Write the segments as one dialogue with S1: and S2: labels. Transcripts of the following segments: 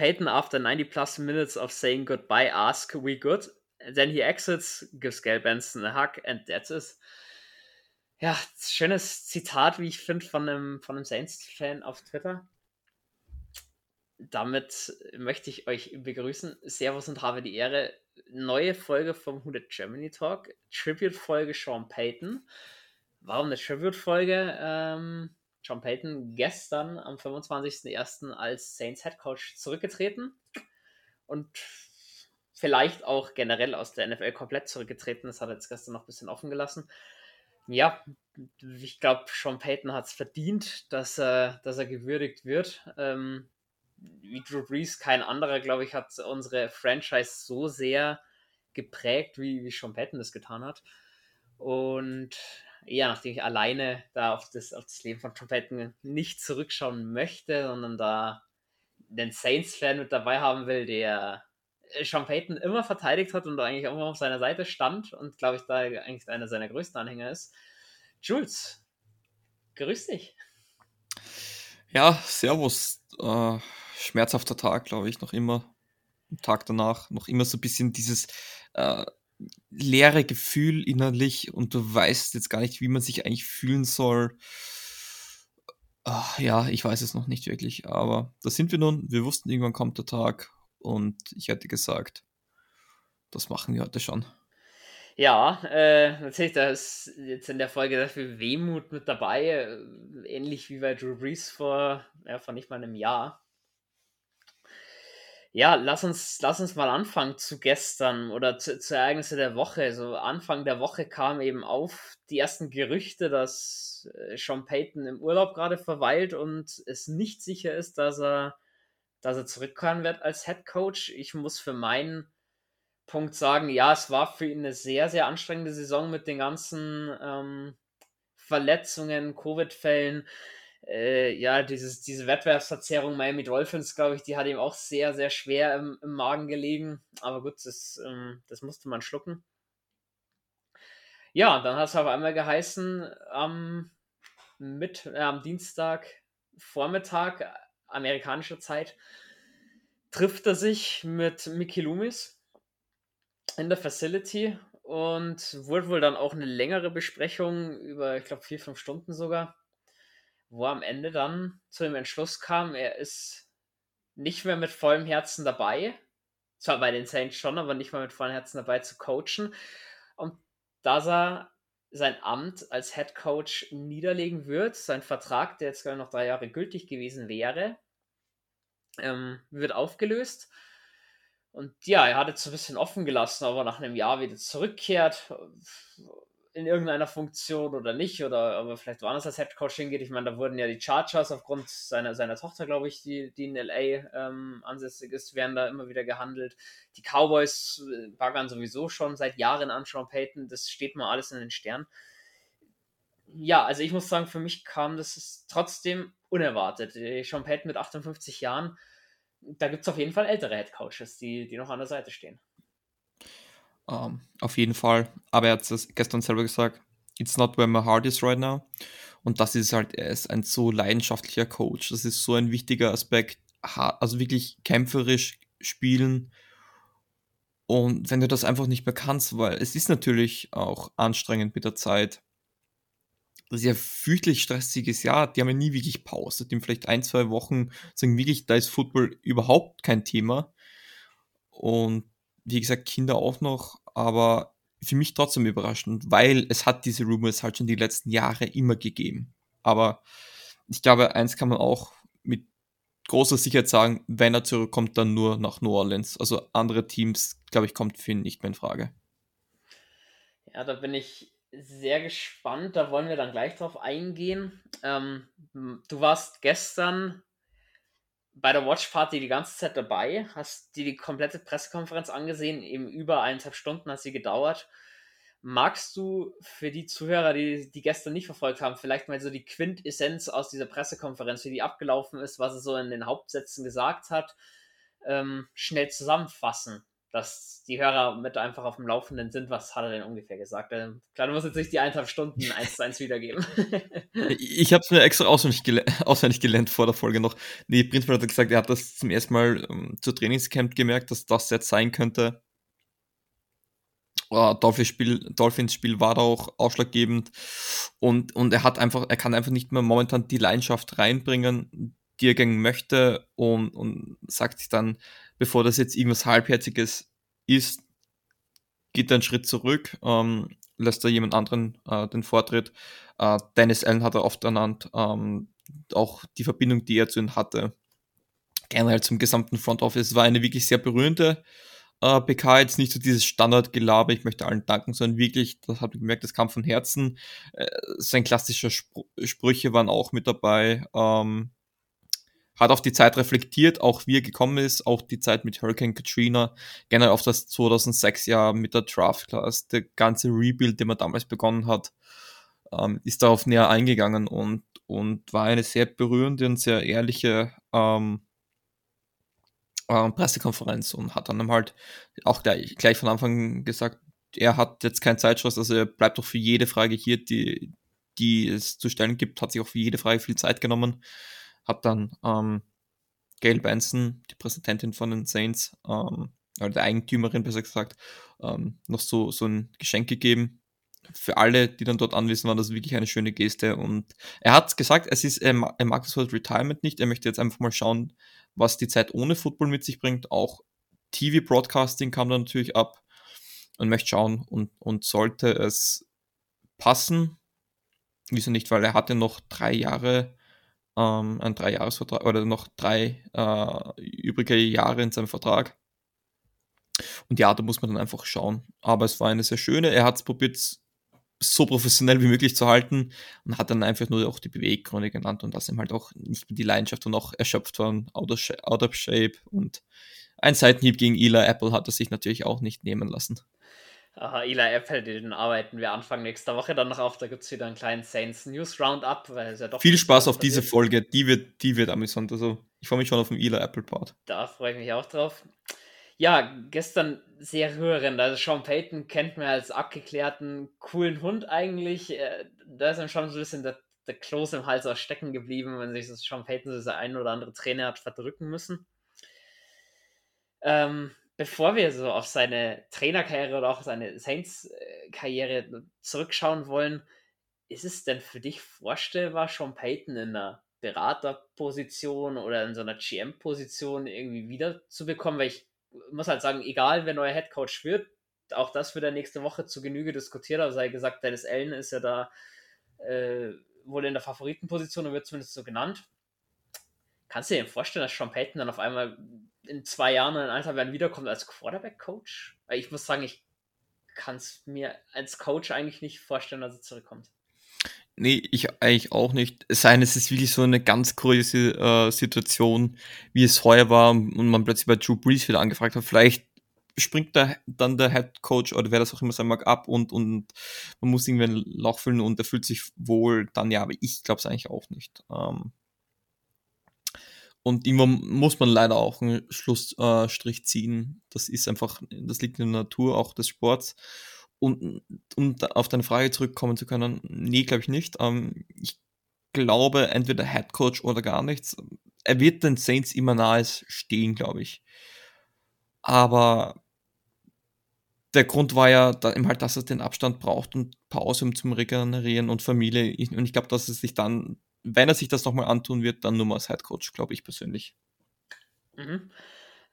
S1: Payton, after 90 plus minutes of saying goodbye, ask, we good? Then he exits, gives Gail Benson a hug, and that's it. Ja, schönes Zitat, wie ich finde, von einem, von einem Saints-Fan auf Twitter. Damit möchte ich euch begrüßen. Servus und habe die Ehre. Neue Folge vom Hooded Germany Talk. Tribute-Folge Sean Payton. Warum eine Tribute-Folge? Ähm, Sean Payton gestern am 25.01. als Saints Head Coach zurückgetreten und vielleicht auch generell aus der NFL komplett zurückgetreten. Das hat er jetzt gestern noch ein bisschen offen gelassen. Ja, ich glaube, Sean Payton hat es verdient, dass er, dass er gewürdigt wird. Ähm, wie Drew Brees, kein anderer, glaube ich, hat unsere Franchise so sehr geprägt, wie, wie Sean Payton das getan hat. Und ja, nachdem ich alleine da auf das, auf das Leben von Payton nicht zurückschauen möchte, sondern da den Saints-Fan mit dabei haben will, der Sean Payton immer verteidigt hat und eigentlich immer auf seiner Seite stand und glaube ich da eigentlich einer seiner größten Anhänger ist. Jules, grüß dich.
S2: Ja, servus. Äh, schmerzhafter Tag, glaube ich, noch immer. Tag danach noch immer so ein bisschen dieses äh, leere Gefühl innerlich und du weißt jetzt gar nicht, wie man sich eigentlich fühlen soll. Ach, ja, ich weiß es noch nicht wirklich, aber da sind wir nun. Wir wussten, irgendwann kommt der Tag und ich hätte gesagt, das machen wir heute schon.
S1: Ja, äh, natürlich, da ist jetzt in der Folge sehr viel Wehmut mit dabei, äh, ähnlich wie bei Drew Brees vor, ja, vor nicht mal einem Jahr. Ja, lass uns, lass uns mal anfangen zu gestern oder zu, zu Ereignisse der Woche. So Anfang der Woche kam eben auf die ersten Gerüchte, dass äh, Sean Payton im Urlaub gerade verweilt und es nicht sicher ist, dass er, dass er zurückkehren wird als Head Coach. Ich muss für meinen Punkt sagen, ja, es war für ihn eine sehr, sehr anstrengende Saison mit den ganzen ähm, Verletzungen, Covid-Fällen äh, ja, dieses, diese Wettbewerbsverzerrung Miami Dolphins, glaube ich, die hat ihm auch sehr, sehr schwer im, im Magen gelegen. Aber gut, das, ähm, das musste man schlucken. Ja, dann hat es auf einmal geheißen, am, mit, äh, am Dienstag Vormittag, amerikanischer Zeit, trifft er sich mit Mickey Loomis in der Facility und wurde wohl dann auch eine längere Besprechung über, ich glaube, vier, fünf Stunden sogar wo am Ende dann zu dem Entschluss kam, er ist nicht mehr mit vollem Herzen dabei, zwar bei den Saints schon, aber nicht mehr mit vollem Herzen dabei zu coachen. Und dass er sein Amt als Head Coach niederlegen wird, sein Vertrag, der jetzt gerade noch drei Jahre gültig gewesen wäre, ähm, wird aufgelöst. Und ja, er hat jetzt so ein bisschen offen gelassen, ob er nach einem Jahr wieder zurückkehrt in irgendeiner Funktion oder nicht, oder aber vielleicht woanders als Head Coach hingeht. Ich meine, da wurden ja die Chargers aufgrund seiner, seiner Tochter, glaube ich, die, die in LA ähm, ansässig ist, werden da immer wieder gehandelt. Die Cowboys äh, baggern sowieso schon seit Jahren an Sean Payton, das steht mal alles in den Sternen. Ja, also ich muss sagen, für mich kam das trotzdem unerwartet. Äh, Sean Payton mit 58 Jahren, da gibt es auf jeden Fall ältere Head Coaches, die, die noch an der Seite stehen.
S2: Um, ähm, auf jeden Fall. Aber er hat es gestern selber gesagt, it's not where my heart is right now. Und das ist halt, er ist ein so leidenschaftlicher Coach. Das ist so ein wichtiger Aspekt. Also wirklich kämpferisch spielen. Und wenn du das einfach nicht mehr kannst, weil es ist natürlich auch anstrengend mit der Zeit. Das ist ja fürchterlich stressiges Jahr. Die haben ja nie wirklich Pause. Die haben vielleicht ein, zwei Wochen sagen wirklich, da ist Football überhaupt kein Thema. Und wie gesagt, Kinder auch noch, aber für mich trotzdem überraschend, weil es hat diese Rumors halt schon die letzten Jahre immer gegeben. Aber ich glaube, eins kann man auch mit großer Sicherheit sagen, wenn er zurückkommt, dann nur nach New Orleans. Also andere Teams, glaube ich, kommt für ihn nicht mehr in Frage.
S1: Ja, da bin ich sehr gespannt. Da wollen wir dann gleich drauf eingehen. Ähm, du warst gestern bei der Watch Party die ganze Zeit dabei, hast dir die komplette Pressekonferenz angesehen, eben über eineinhalb Stunden hat sie gedauert. Magst du für die Zuhörer, die, die gestern nicht verfolgt haben, vielleicht mal so die Quintessenz aus dieser Pressekonferenz, wie die abgelaufen ist, was er so in den Hauptsätzen gesagt hat, ähm, schnell zusammenfassen? Dass die Hörer mit einfach auf dem Laufenden sind, was hat er denn ungefähr gesagt? Ähm, klar, du musst jetzt nicht die eineinhalb Stunden eins zu eins wiedergeben.
S2: ich habe es mir extra auswendig, gel auswendig, gelernt vor der Folge noch. Nee, prinzipiell hat gesagt, er hat das zum ersten Mal ähm, zur Trainingscamp gemerkt, dass das jetzt sein könnte. Uh, Dolphins Spiel, Dolphins Spiel war da auch ausschlaggebend und, und er hat einfach, er kann einfach nicht mehr momentan die Leidenschaft reinbringen, er gern möchte und, und sagt sich dann, bevor das jetzt irgendwas Halbherziges ist, geht er einen Schritt zurück, ähm, lässt er jemand anderen äh, den Vortritt. Äh, Dennis Allen hat er oft ernannt, ähm, auch die Verbindung, die er zu ihm hatte, generell zum gesamten Front Office, war eine wirklich sehr berührende äh, PK, jetzt nicht so dieses Standardgelaber, ich möchte allen danken, sondern wirklich, das hat man gemerkt, das kam von Herzen. Äh, sein klassischer Spr Sprüche waren auch mit dabei. Ähm, hat auf die Zeit reflektiert, auch wie er gekommen ist, auch die Zeit mit Hurricane Katrina, generell auf das 2006 Jahr mit der Draft Class, der ganze Rebuild, den man damals begonnen hat, ähm, ist darauf näher eingegangen und, und war eine sehr berührende und sehr ehrliche ähm, äh, Pressekonferenz und hat dann halt auch gleich, gleich von Anfang gesagt, er hat jetzt keinen Zeitschluss, also er bleibt auch für jede Frage hier, die, die es zu stellen gibt, hat sich auch für jede Frage viel Zeit genommen hat dann ähm, Gail Benson, die Präsidentin von den Saints, ähm, oder der Eigentümerin besser gesagt, ähm, noch so, so ein Geschenk gegeben. Für alle, die dann dort anwesend waren, das ist wirklich eine schöne Geste. Und er hat gesagt, es ist, er mag das Wort Retirement nicht. Er möchte jetzt einfach mal schauen, was die Zeit ohne Football mit sich bringt. Auch TV-Broadcasting kam dann natürlich ab und möchte schauen und, und sollte es passen, wieso nicht, weil er hatte noch drei Jahre ähm, ein Dreijahresvertrag oder noch drei äh, übrige Jahre in seinem Vertrag. Und ja, da muss man dann einfach schauen. Aber es war eine sehr schöne. Er hat es probiert, so professionell wie möglich zu halten und hat dann einfach nur auch die Beweggründe genannt und dass ihm halt auch nicht die Leidenschaft und auch erschöpft waren, out of, out of shape und ein Seitenhieb gegen Eli Apple hat er sich natürlich auch nicht nehmen lassen.
S1: Uh, Eli Apple, den arbeiten wir Anfang nächster Woche dann noch auf. Da gibt es wieder einen kleinen Saints News Roundup. Weil es ja doch
S2: Viel Spaß auf diese Folge, die wird, die wird amüsant. Also ich freue mich schon auf den Eli Apple Part.
S1: Da freue ich mich auch drauf. Ja, gestern sehr rührend. Also Sean Payton kennt man als abgeklärten, coolen Hund eigentlich. Äh, da ist ihm schon so ein bisschen der, der Kloß im Hals auch stecken geblieben, wenn sich das Sean Payton so der ein oder andere Trainer hat verdrücken müssen. Ähm, bevor wir so auf seine Trainerkarriere oder auch seine Saints-Karriere zurückschauen wollen, ist es denn für dich vorstellbar, Sean Payton in einer Beraterposition oder in so einer GM-Position irgendwie wiederzubekommen? Weil ich muss halt sagen, egal wer neuer Headcoach wird, auch das wird er nächste Woche zu Genüge diskutiert. Also sei gesagt, Dennis Allen ist ja da äh, wohl in der Favoritenposition und wird zumindest so genannt. Kannst du dir vorstellen, dass Sean Payton dann auf einmal in zwei Jahren in Alter werden wiederkommt als Quarterback-Coach? Ich muss sagen, ich kann es mir als Coach eigentlich nicht vorstellen, dass er zurückkommt.
S2: Nee, ich eigentlich auch nicht. Es sei denn, es ist wirklich so eine ganz kuriose äh, Situation, wie es heuer war und man plötzlich bei Drew Brees wieder angefragt hat. Vielleicht springt da dann der Head Coach oder wer das auch immer sein mag ab und, und man muss irgendwie ein Loch füllen und er fühlt sich wohl, dann ja, aber ich glaube es eigentlich auch nicht. Ähm, und irgendwann muss man leider auch einen Schlussstrich ziehen. Das ist einfach, das liegt in der Natur auch des Sports. Und um auf deine Frage zurückkommen zu können, nee, glaube ich nicht. Ähm, ich glaube, entweder Head Coach oder gar nichts. Er wird den Saints immer nahe stehen, glaube ich. Aber der Grund war ja da eben halt, dass er den Abstand braucht und Pause, um zum Regenerieren und Familie. Und ich glaube, dass es sich dann wenn er sich das nochmal antun wird, dann nur mal als Headcoach, glaube ich persönlich.
S1: Mhm.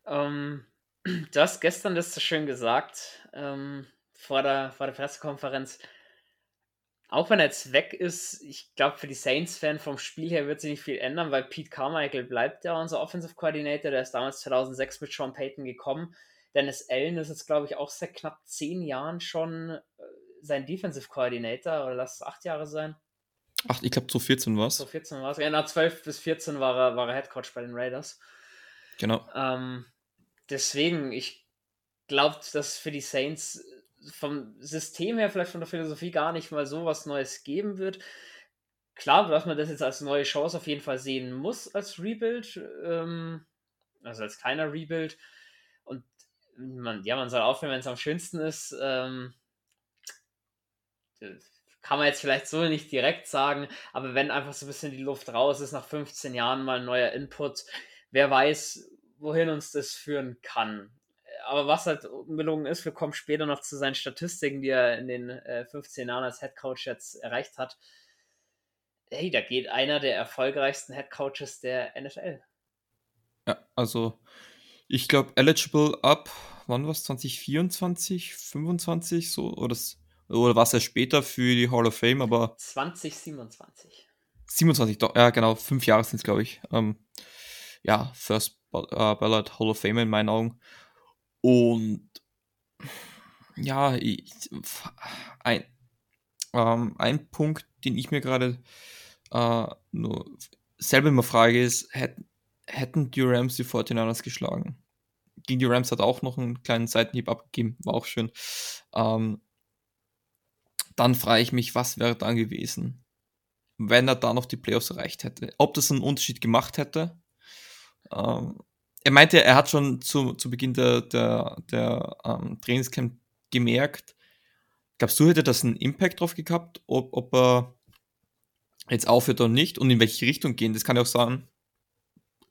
S1: Ähm, du hast gestern das so schön gesagt, ähm, vor, der, vor der Pressekonferenz. Auch wenn er jetzt weg ist, ich glaube, für die Saints-Fan vom Spiel her wird sich nicht viel ändern, weil Pete Carmichael bleibt ja unser Offensive Coordinator. Der ist damals 2006 mit Sean Payton gekommen. Dennis Allen ist jetzt, glaube ich, auch seit knapp zehn Jahren schon äh, sein Defensive Coordinator, oder lass es acht Jahre sein.
S2: Ach, ich glaube, 2014 war es.
S1: 2014 war es. Ja, nach 12 bis 14 war er, war er Headcoach bei den Raiders.
S2: Genau.
S1: Ähm, deswegen, ich glaube, dass für die Saints vom System her, vielleicht von der Philosophie gar nicht mal so was Neues geben wird. Klar, dass man das jetzt als neue Chance auf jeden Fall sehen muss als Rebuild, ähm, also als kleiner Rebuild. Und man, ja, man soll aufhören, wenn es am schönsten ist. Ähm, kann man jetzt vielleicht so nicht direkt sagen, aber wenn einfach so ein bisschen die Luft raus ist, nach 15 Jahren mal ein neuer Input, wer weiß, wohin uns das führen kann. Aber was halt ungelungen ist, wir kommen später noch zu seinen Statistiken, die er in den äh, 15 Jahren als Head Coach jetzt erreicht hat. Hey, da geht einer der erfolgreichsten Head Coaches der NFL.
S2: Ja, also ich glaube, eligible ab, wann war es? 2024, 25 so? Oder, oder was er später für die Hall of Fame, aber.
S1: 2027.
S2: 27, ja, genau, fünf Jahre sind es, glaube ich. Ähm, ja, First uh, Ballot Hall of Fame in meinen Augen. Und ja, ich, ein, ähm, ein Punkt, den ich mir gerade äh, nur selber immer frage, ist, hätten, hätten die Rams die 49ers geschlagen? Gegen die Rams hat auch noch einen kleinen Seitenhieb abgegeben, war auch schön. Ähm, dann frage ich mich, was wäre dann gewesen, wenn er da noch die Playoffs erreicht hätte? Ob das einen Unterschied gemacht hätte? Ähm, er meinte, er hat schon zu, zu Beginn der, der, der ähm, Trainingscamp gemerkt, glaubst du, hätte das einen Impact drauf gehabt, ob, ob er jetzt aufhört oder nicht und in welche Richtung gehen? Das kann ja auch sein,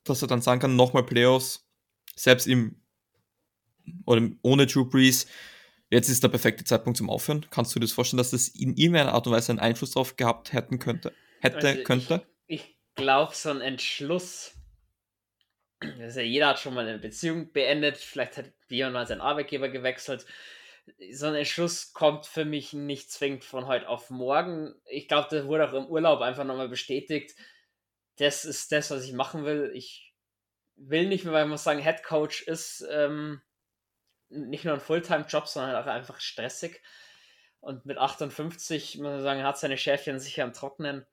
S2: dass er dann sagen kann, nochmal Playoffs, selbst im oder ohne Drew Brees, jetzt ist der perfekte Zeitpunkt zum Aufhören. Kannst du dir das vorstellen, dass das in irgendeiner Art und Weise einen Einfluss darauf gehabt hätten könnte? Hätte, also könnte?
S1: Ich, ich glaube, so ein Entschluss also jeder hat schon mal eine Beziehung beendet, vielleicht hat jemand mal seinen Arbeitgeber gewechselt. So ein Entschluss kommt für mich nicht zwingend von heute auf morgen. Ich glaube, das wurde auch im Urlaub einfach nochmal bestätigt. Das ist das, was ich machen will. Ich will nicht mehr, weil ich muss sagen, Head Coach ist ähm, nicht nur ein Fulltime-Job, sondern auch einfach stressig. Und mit 58, muss man sagen, hat seine Schäfchen sicher am Trocknen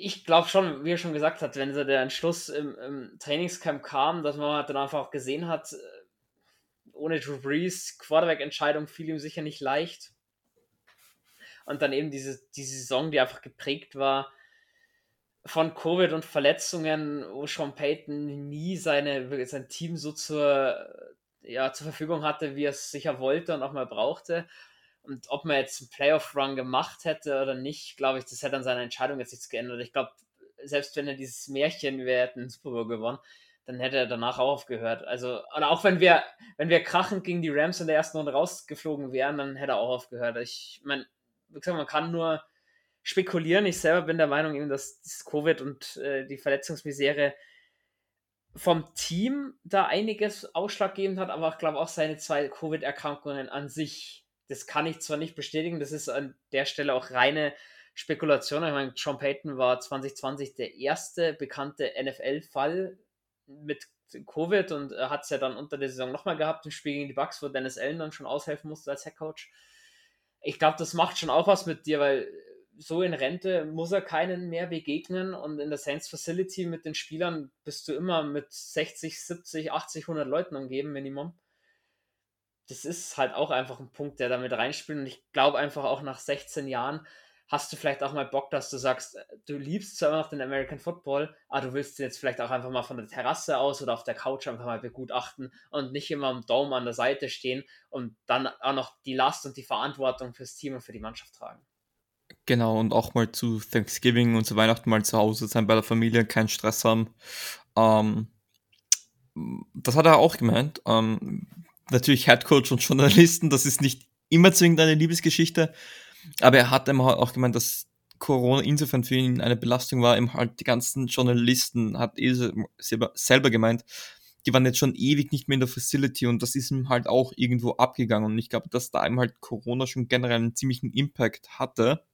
S1: ich glaube schon, wie er schon gesagt hat, wenn so der Entschluss im, im, Trainingscamp kam, dass man dann einfach auch gesehen hat, äh, ohne Drew Brees, Quarterback-Entscheidung fiel ihm sicher nicht leicht. Und dann eben diese, diese Saison, die einfach geprägt war von Covid und Verletzungen, wo Sean Payton nie seine, sein Team so zur, ja, zur Verfügung hatte, wie er es sicher wollte und auch mal brauchte. Und ob man jetzt einen Playoff-Run gemacht hätte oder nicht, glaube ich, das hätte an seiner Entscheidung jetzt nichts geändert. Ich glaube, selbst wenn er dieses Märchen, wir hätten Super Bowl gewonnen, dann hätte er danach auch aufgehört. Also, oder auch wenn wir, wenn wir krachend gegen die Rams in der ersten Runde rausgeflogen wären, dann hätte er auch aufgehört. Ich meine, wie gesagt, man kann nur spekulieren. Ich selber bin der Meinung, eben, dass das Covid und äh, die Verletzungsmisere vom Team da einiges ausschlaggebend hat, aber ich glaube auch seine zwei Covid-Erkrankungen an sich das kann ich zwar nicht bestätigen, das ist an der Stelle auch reine Spekulation. Ich meine, John Payton war 2020 der erste bekannte NFL-Fall mit Covid und hat es ja dann unter der Saison nochmal gehabt, im Spiel gegen die Bucks, wo Dennis Allen dann schon aushelfen musste als Headcoach. Ich glaube, das macht schon auch was mit dir, weil so in Rente muss er keinen mehr begegnen und in der Saints Facility mit den Spielern bist du immer mit 60, 70, 80, 100 Leuten umgeben, Minimum das ist halt auch einfach ein Punkt, der damit reinspielt. Und ich glaube einfach auch nach 16 Jahren hast du vielleicht auch mal Bock, dass du sagst, äh, du liebst zwar immer noch den American Football, aber du willst jetzt vielleicht auch einfach mal von der Terrasse aus oder auf der Couch einfach mal begutachten und nicht immer im Dome an der Seite stehen und dann auch noch die Last und die Verantwortung fürs Team und für die Mannschaft tragen.
S2: Genau, und auch mal zu Thanksgiving und zu Weihnachten mal zu Hause sein bei der Familie, keinen Stress haben. Ähm, das hat er auch gemeint. Ähm, natürlich Headcoach und Journalisten, das ist nicht immer zwingend eine Liebesgeschichte, aber er hat immer auch gemeint, dass Corona insofern für ihn eine Belastung war, eben halt die ganzen Journalisten, hat er selber, selber gemeint, die waren jetzt schon ewig nicht mehr in der Facility und das ist ihm halt auch irgendwo abgegangen und ich glaube, dass da eben halt Corona schon generell einen ziemlichen Impact hatte.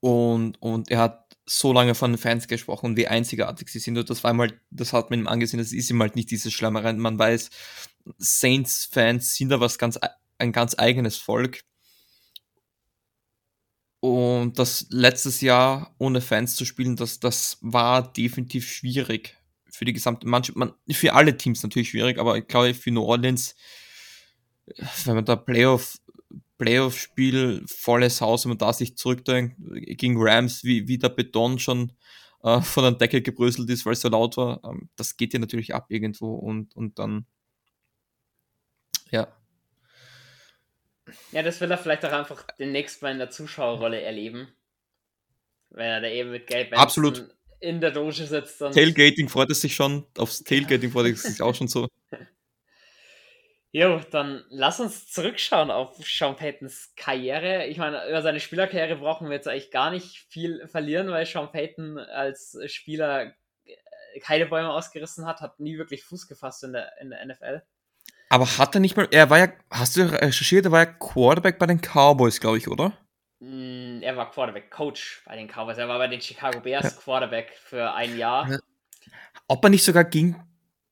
S2: Und, und er hat so lange von den Fans gesprochen, wie einzigartig sie sind. Und das war ihm halt, das hat man ihm angesehen, das ist ihm halt nicht diese Schlammerei. Man weiß, Saints-Fans sind da was ganz, ein ganz eigenes Volk. Und das letztes Jahr ohne Fans zu spielen, das, das war definitiv schwierig für die gesamte Mannschaft. Man, für alle Teams natürlich schwierig, aber ich glaube, für New Orleans, wenn man da Playoff Playoff-Spiel, volles Haus, wenn man da sich zurückdenkt, gegen Rams, wie, wie der Beton schon äh, von einem Deckel gebröselt ist, weil es so laut war. Ähm, das geht ja natürlich ab irgendwo und, und dann, ja.
S1: Ja, das will er vielleicht auch einfach demnächst mal in der Zuschauerrolle erleben. Wenn er da eben mit Gelb
S2: Absolut.
S1: in der Doge sitzt.
S2: Tailgating freut es sich schon. Aufs Tailgating freut es sich auch schon so.
S1: Jo, dann lass uns zurückschauen auf Sean Paytons Karriere. Ich meine, über seine Spielerkarriere brauchen wir jetzt eigentlich gar nicht viel verlieren, weil Sean Payton als Spieler äh, keine Bäume ausgerissen hat, hat nie wirklich Fuß gefasst in der, in der NFL.
S2: Aber hat er nicht mal, er war ja, hast du recherchiert, er war ja Quarterback bei den Cowboys, glaube ich, oder?
S1: Mm, er war Quarterback-Coach bei den Cowboys. Er war bei den Chicago Bears ja. Quarterback für ein Jahr.
S2: Ob er nicht sogar gegen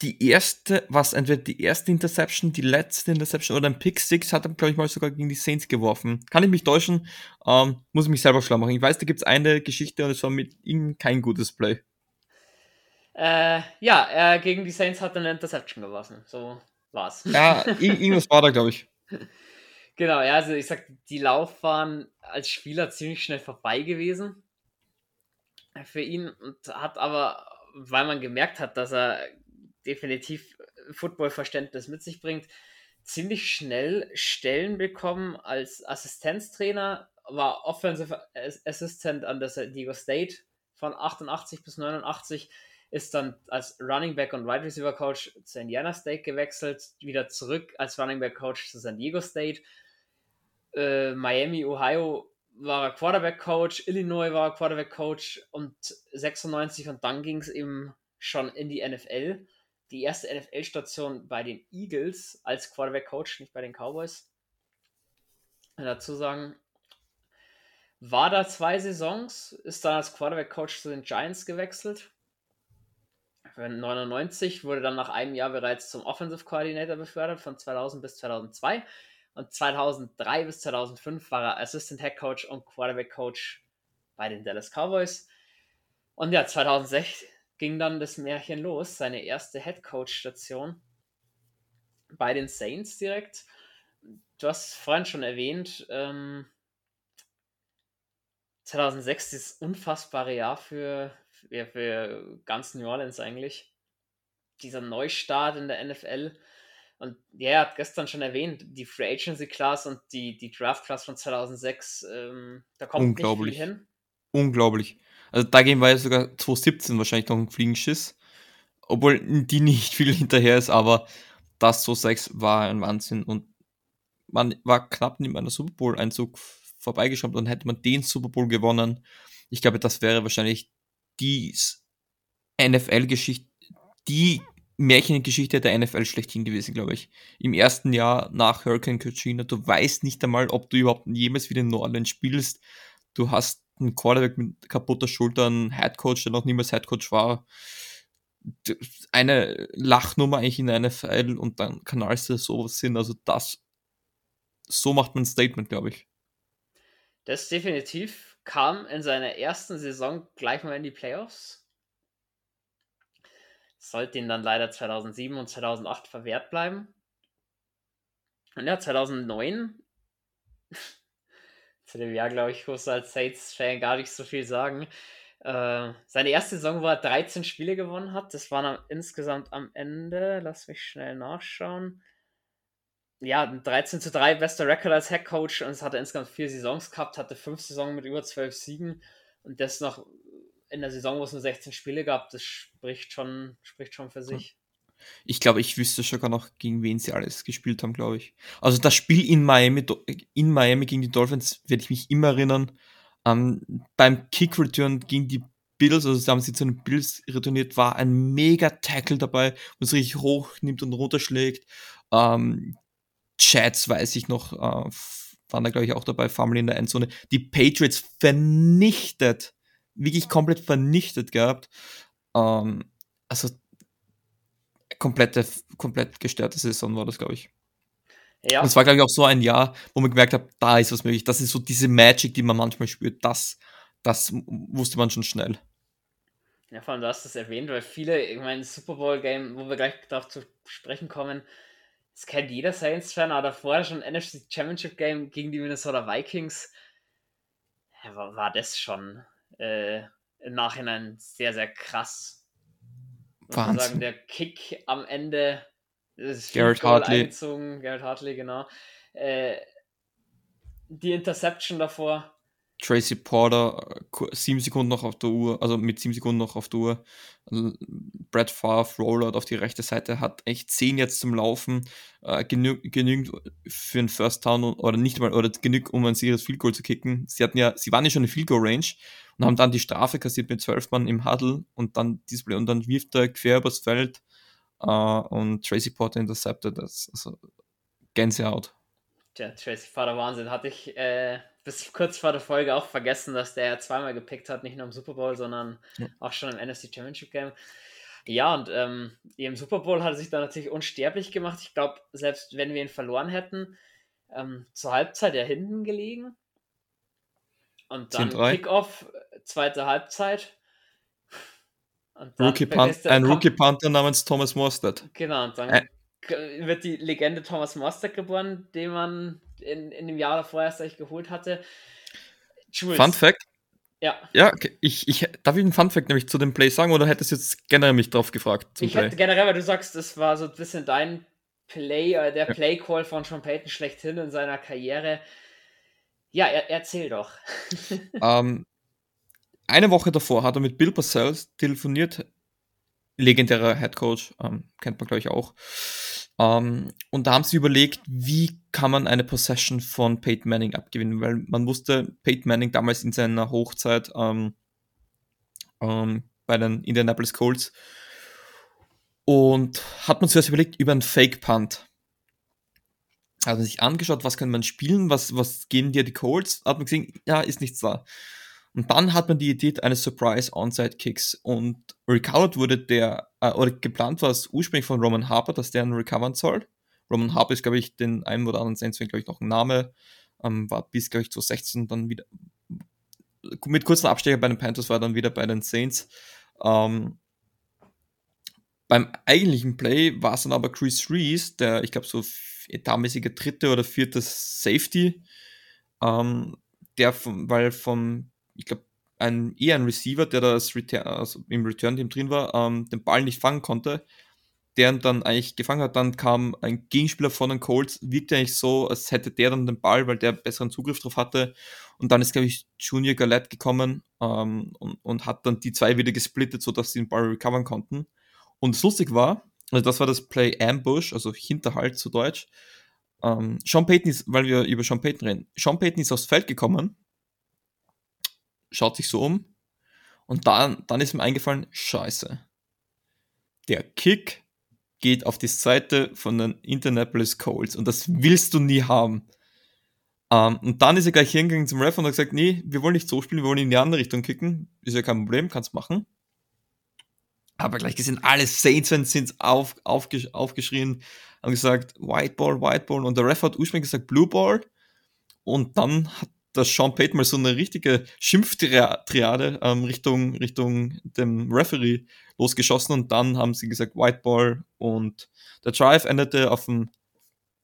S2: die erste, was entweder die erste Interception, die letzte Interception oder ein Pick Six hat er, glaube ich, mal sogar gegen die Saints geworfen. Kann ich mich täuschen? Ähm, muss ich mich selber schlau machen. Ich weiß, da gibt es eine Geschichte und es war mit ihm kein gutes Play.
S1: Äh, ja, er gegen die Saints hat eine Interception geworfen. So war's.
S2: Ja, irgendwas war da, glaube ich.
S1: Genau, ja, also ich sag, die Laufbahn als Spieler ziemlich schnell vorbei gewesen für ihn und hat aber, weil man gemerkt hat, dass er definitiv Footballverständnis mit sich bringt, ziemlich schnell Stellen bekommen als Assistenztrainer, war Offensive Assistant an der San Diego State von 88 bis 89, ist dann als Running Back und Wide Receiver Coach zu Indiana State gewechselt, wieder zurück als Running Back Coach zu San Diego State. Äh, Miami, Ohio war er Quarterback Coach, Illinois war er Quarterback Coach und 96 und dann ging es eben schon in die NFL die erste NFL-Station bei den Eagles als Quarterback-Coach, nicht bei den Cowboys. Dazu sagen, war da zwei Saisons, ist dann als Quarterback-Coach zu den Giants gewechselt. Für 99 wurde dann nach einem Jahr bereits zum Offensive Coordinator befördert, von 2000 bis 2002. Und 2003 bis 2005 war er Assistant Head Coach und Quarterback Coach bei den Dallas Cowboys. Und ja, 2006, ging dann das Märchen los, seine erste Headcoach-Station bei den Saints direkt. Du hast vorhin schon erwähnt, ähm, 2006 dieses unfassbare Jahr für, für, für ganz New Orleans eigentlich. Dieser Neustart in der NFL. Und ja, er hat gestern schon erwähnt, die Free Agency Class und die, die Draft Class von 2006, ähm, da kommt nicht viel hin.
S2: Unglaublich. Also dagegen war ja sogar 2017 wahrscheinlich noch ein Fliegenschiss. Obwohl die nicht viel hinterher ist, aber das 2006 war ein Wahnsinn. Und man war knapp neben einer Super Bowl-Einzug vorbeigeschaut und hätte man den Super Bowl gewonnen, ich glaube, das wäre wahrscheinlich die NFL-Geschichte, die Märchengeschichte der NFL schlechthin gewesen, glaube ich. Im ersten Jahr nach Hurricane Katrina, du weißt nicht einmal, ob du überhaupt jemals wieder in New Orleans spielst. Du hast ein Quarterback mit kaputter Schulter, ein Headcoach, der noch niemals Headcoach war, eine Lachnummer eigentlich in der NFL und dann Kanals, der sowas sind. Also das, so macht man ein Statement, glaube ich.
S1: Das definitiv kam in seiner ersten Saison gleich mal in die Playoffs. Sollte ihn dann leider 2007 und 2008 verwehrt bleiben. Und ja, 2009 zu dem Jahr, glaube ich, muss als Saints-Fan gar nicht so viel sagen. Äh, seine erste Saison, wo er 13 Spiele gewonnen hat, das waren am, insgesamt am Ende, lass mich schnell nachschauen. Ja, 13 zu 3, bester Rekord als Head Coach und es hatte insgesamt vier Saisons gehabt, hatte fünf Saisonen mit über zwölf Siegen und das noch in der Saison, wo es nur 16 Spiele gab, das spricht schon, spricht schon für sich.
S2: Ich glaube, ich wüsste sogar noch, gegen wen sie alles gespielt haben, glaube ich. Also das Spiel in Miami, in Miami gegen die Dolphins werde ich mich immer erinnern. Ähm, beim Kick-Return gegen die Bills, also haben sie zu den Bills retourniert, war ein mega Tackle dabei, wo es richtig hoch nimmt und runterschlägt. Ähm, Chats, weiß ich noch, äh, waren da, glaube ich, auch dabei, Family in der Endzone. Die Patriots vernichtet, wirklich komplett vernichtet gehabt. Ähm, also komplette, komplett gestörte Saison war das, glaube ich. Ja. Und es war, glaube ich, auch so ein Jahr, wo man gemerkt hat, da ist was möglich. Das ist so diese Magic, die man manchmal spürt. Das, das wusste man schon schnell.
S1: Ja, vor allem du hast es erwähnt, weil viele, ich meine, Super Bowl-Game, wo wir gleich darauf zu sprechen kommen, das kennt jeder Saints-Fan, aber davor schon NFC Championship-Game gegen die Minnesota Vikings, ja, war, war das schon äh, im Nachhinein sehr, sehr krass.
S2: Wahnsinn.
S1: sagen, der Kick am Ende
S2: ist Garrett Hartley.
S1: Garrett Hartley, genau. Äh, die Interception davor.
S2: Tracy Porter, sieben Sekunden noch auf der Uhr, also mit sieben Sekunden noch auf der Uhr. Brad Favre, Rollout auf die rechte Seite, hat echt zehn jetzt zum Laufen, äh, genü genügend für einen First Down oder nicht mal, oder genügt, um ein sicheres Field Goal zu kicken. Sie hatten ja, sie waren ja schon in Field Goal Range und haben dann die Strafe kassiert mit zwölf Mann im Huddle und dann Display und dann wirft er quer übers Feld äh, und Tracy Porter intercepted das. Also Gänsehaut.
S1: Tja, Tracy Porter Wahnsinn. Hatte ich äh, bis kurz vor der Folge auch vergessen, dass der zweimal gepickt hat, nicht nur im Super Bowl, sondern ja. auch schon im NFC Championship Game. Ja, und ähm, im Super Bowl hat er sich dann natürlich unsterblich gemacht. Ich glaube, selbst wenn wir ihn verloren hätten, ähm, zur Halbzeit ja hinten gelegen. Und dann Kickoff, zweite Halbzeit.
S2: Rookie Punt, ein Rookie Panther namens Thomas Mostert.
S1: Genau, und dann äh. Wird die Legende Thomas Mostert geboren, den man in, in dem Jahr davor erst eigentlich geholt hatte.
S2: Jules. Fun Fact.
S1: Ja.
S2: Ja, ich, ich, darf ich einen Fun Fact nämlich zu dem Play sagen oder hättest du jetzt generell mich drauf gefragt?
S1: ich Play? hätte generell, weil du sagst, das war so ein bisschen dein Play, äh, der ja. Play Call von Sean Payton schlechthin in seiner Karriere. Ja, er, erzähl doch.
S2: ähm, eine Woche davor hat er mit Bill Parcells telefoniert, legendärer Head Coach, ähm, kennt man glaube ich auch. Ähm, und da haben sie überlegt, wie kann man eine Possession von Peyton Manning abgewinnen, weil man wusste, Peyton Manning damals in seiner Hochzeit ähm, ähm, bei den Indianapolis Colts und hat man zuerst überlegt über einen Fake Punt. Hat man sich angeschaut, was kann man spielen, was, was geben dir die Colts, hat man gesehen, ja, ist nichts da. Und dann hat man die Idee eines Surprise Onside Kicks und recovered wurde der, äh, oder geplant war es ursprünglich von Roman Harper, dass der einen recovern soll. Roman Harper ist, glaube ich, den einen oder anderen Saints, glaube ich, noch ein Name, ähm, war bis, glaube ich, 2016 dann wieder, mit kurzen Abstecher bei den Panthers war er dann wieder bei den Saints. Ähm, beim eigentlichen Play war es dann aber Chris Reese, der, ich glaube, so etatmäßige dritte oder vierte Safety, ähm, der, vom, weil vom ich glaube, ein, eher ein Receiver, der das Return, also im Return-Team drin war, ähm, den Ball nicht fangen konnte, der ihn dann eigentlich gefangen hat. Dann kam ein Gegenspieler von den Colts, wirkte eigentlich so, als hätte der dann den Ball, weil der besseren Zugriff drauf hatte. Und dann ist, glaube ich, Junior Galette gekommen ähm, und, und hat dann die zwei wieder gesplittet, sodass sie den Ball recovern konnten. Und lustig war, also das war das Play Ambush, also Hinterhalt zu Deutsch. Ähm, Sean Payton ist, weil wir über Sean Payton reden, Sean Payton ist aufs Feld gekommen schaut sich so um und dann, dann ist ihm eingefallen, scheiße. Der Kick geht auf die Seite von den Indianapolis Colts und das willst du nie haben. Um, ähm, und dann ist er gleich hingegangen zum Ref und hat gesagt, nee, wir wollen nicht so spielen, wir wollen in die andere Richtung kicken. Ist ja kein Problem, kannst machen. Aber gleich gesehen, alle Saints-Fans sind auf, aufgesch aufgeschrien, haben gesagt, White Ball, White Ball. Und der Ref hat ursprünglich gesagt Blue Ball. Und dann hat dass Sean Payton mal so eine richtige Schimpftriade ähm, Richtung, Richtung dem Referee losgeschossen und dann haben sie gesagt White Ball und der Drive endete auf dem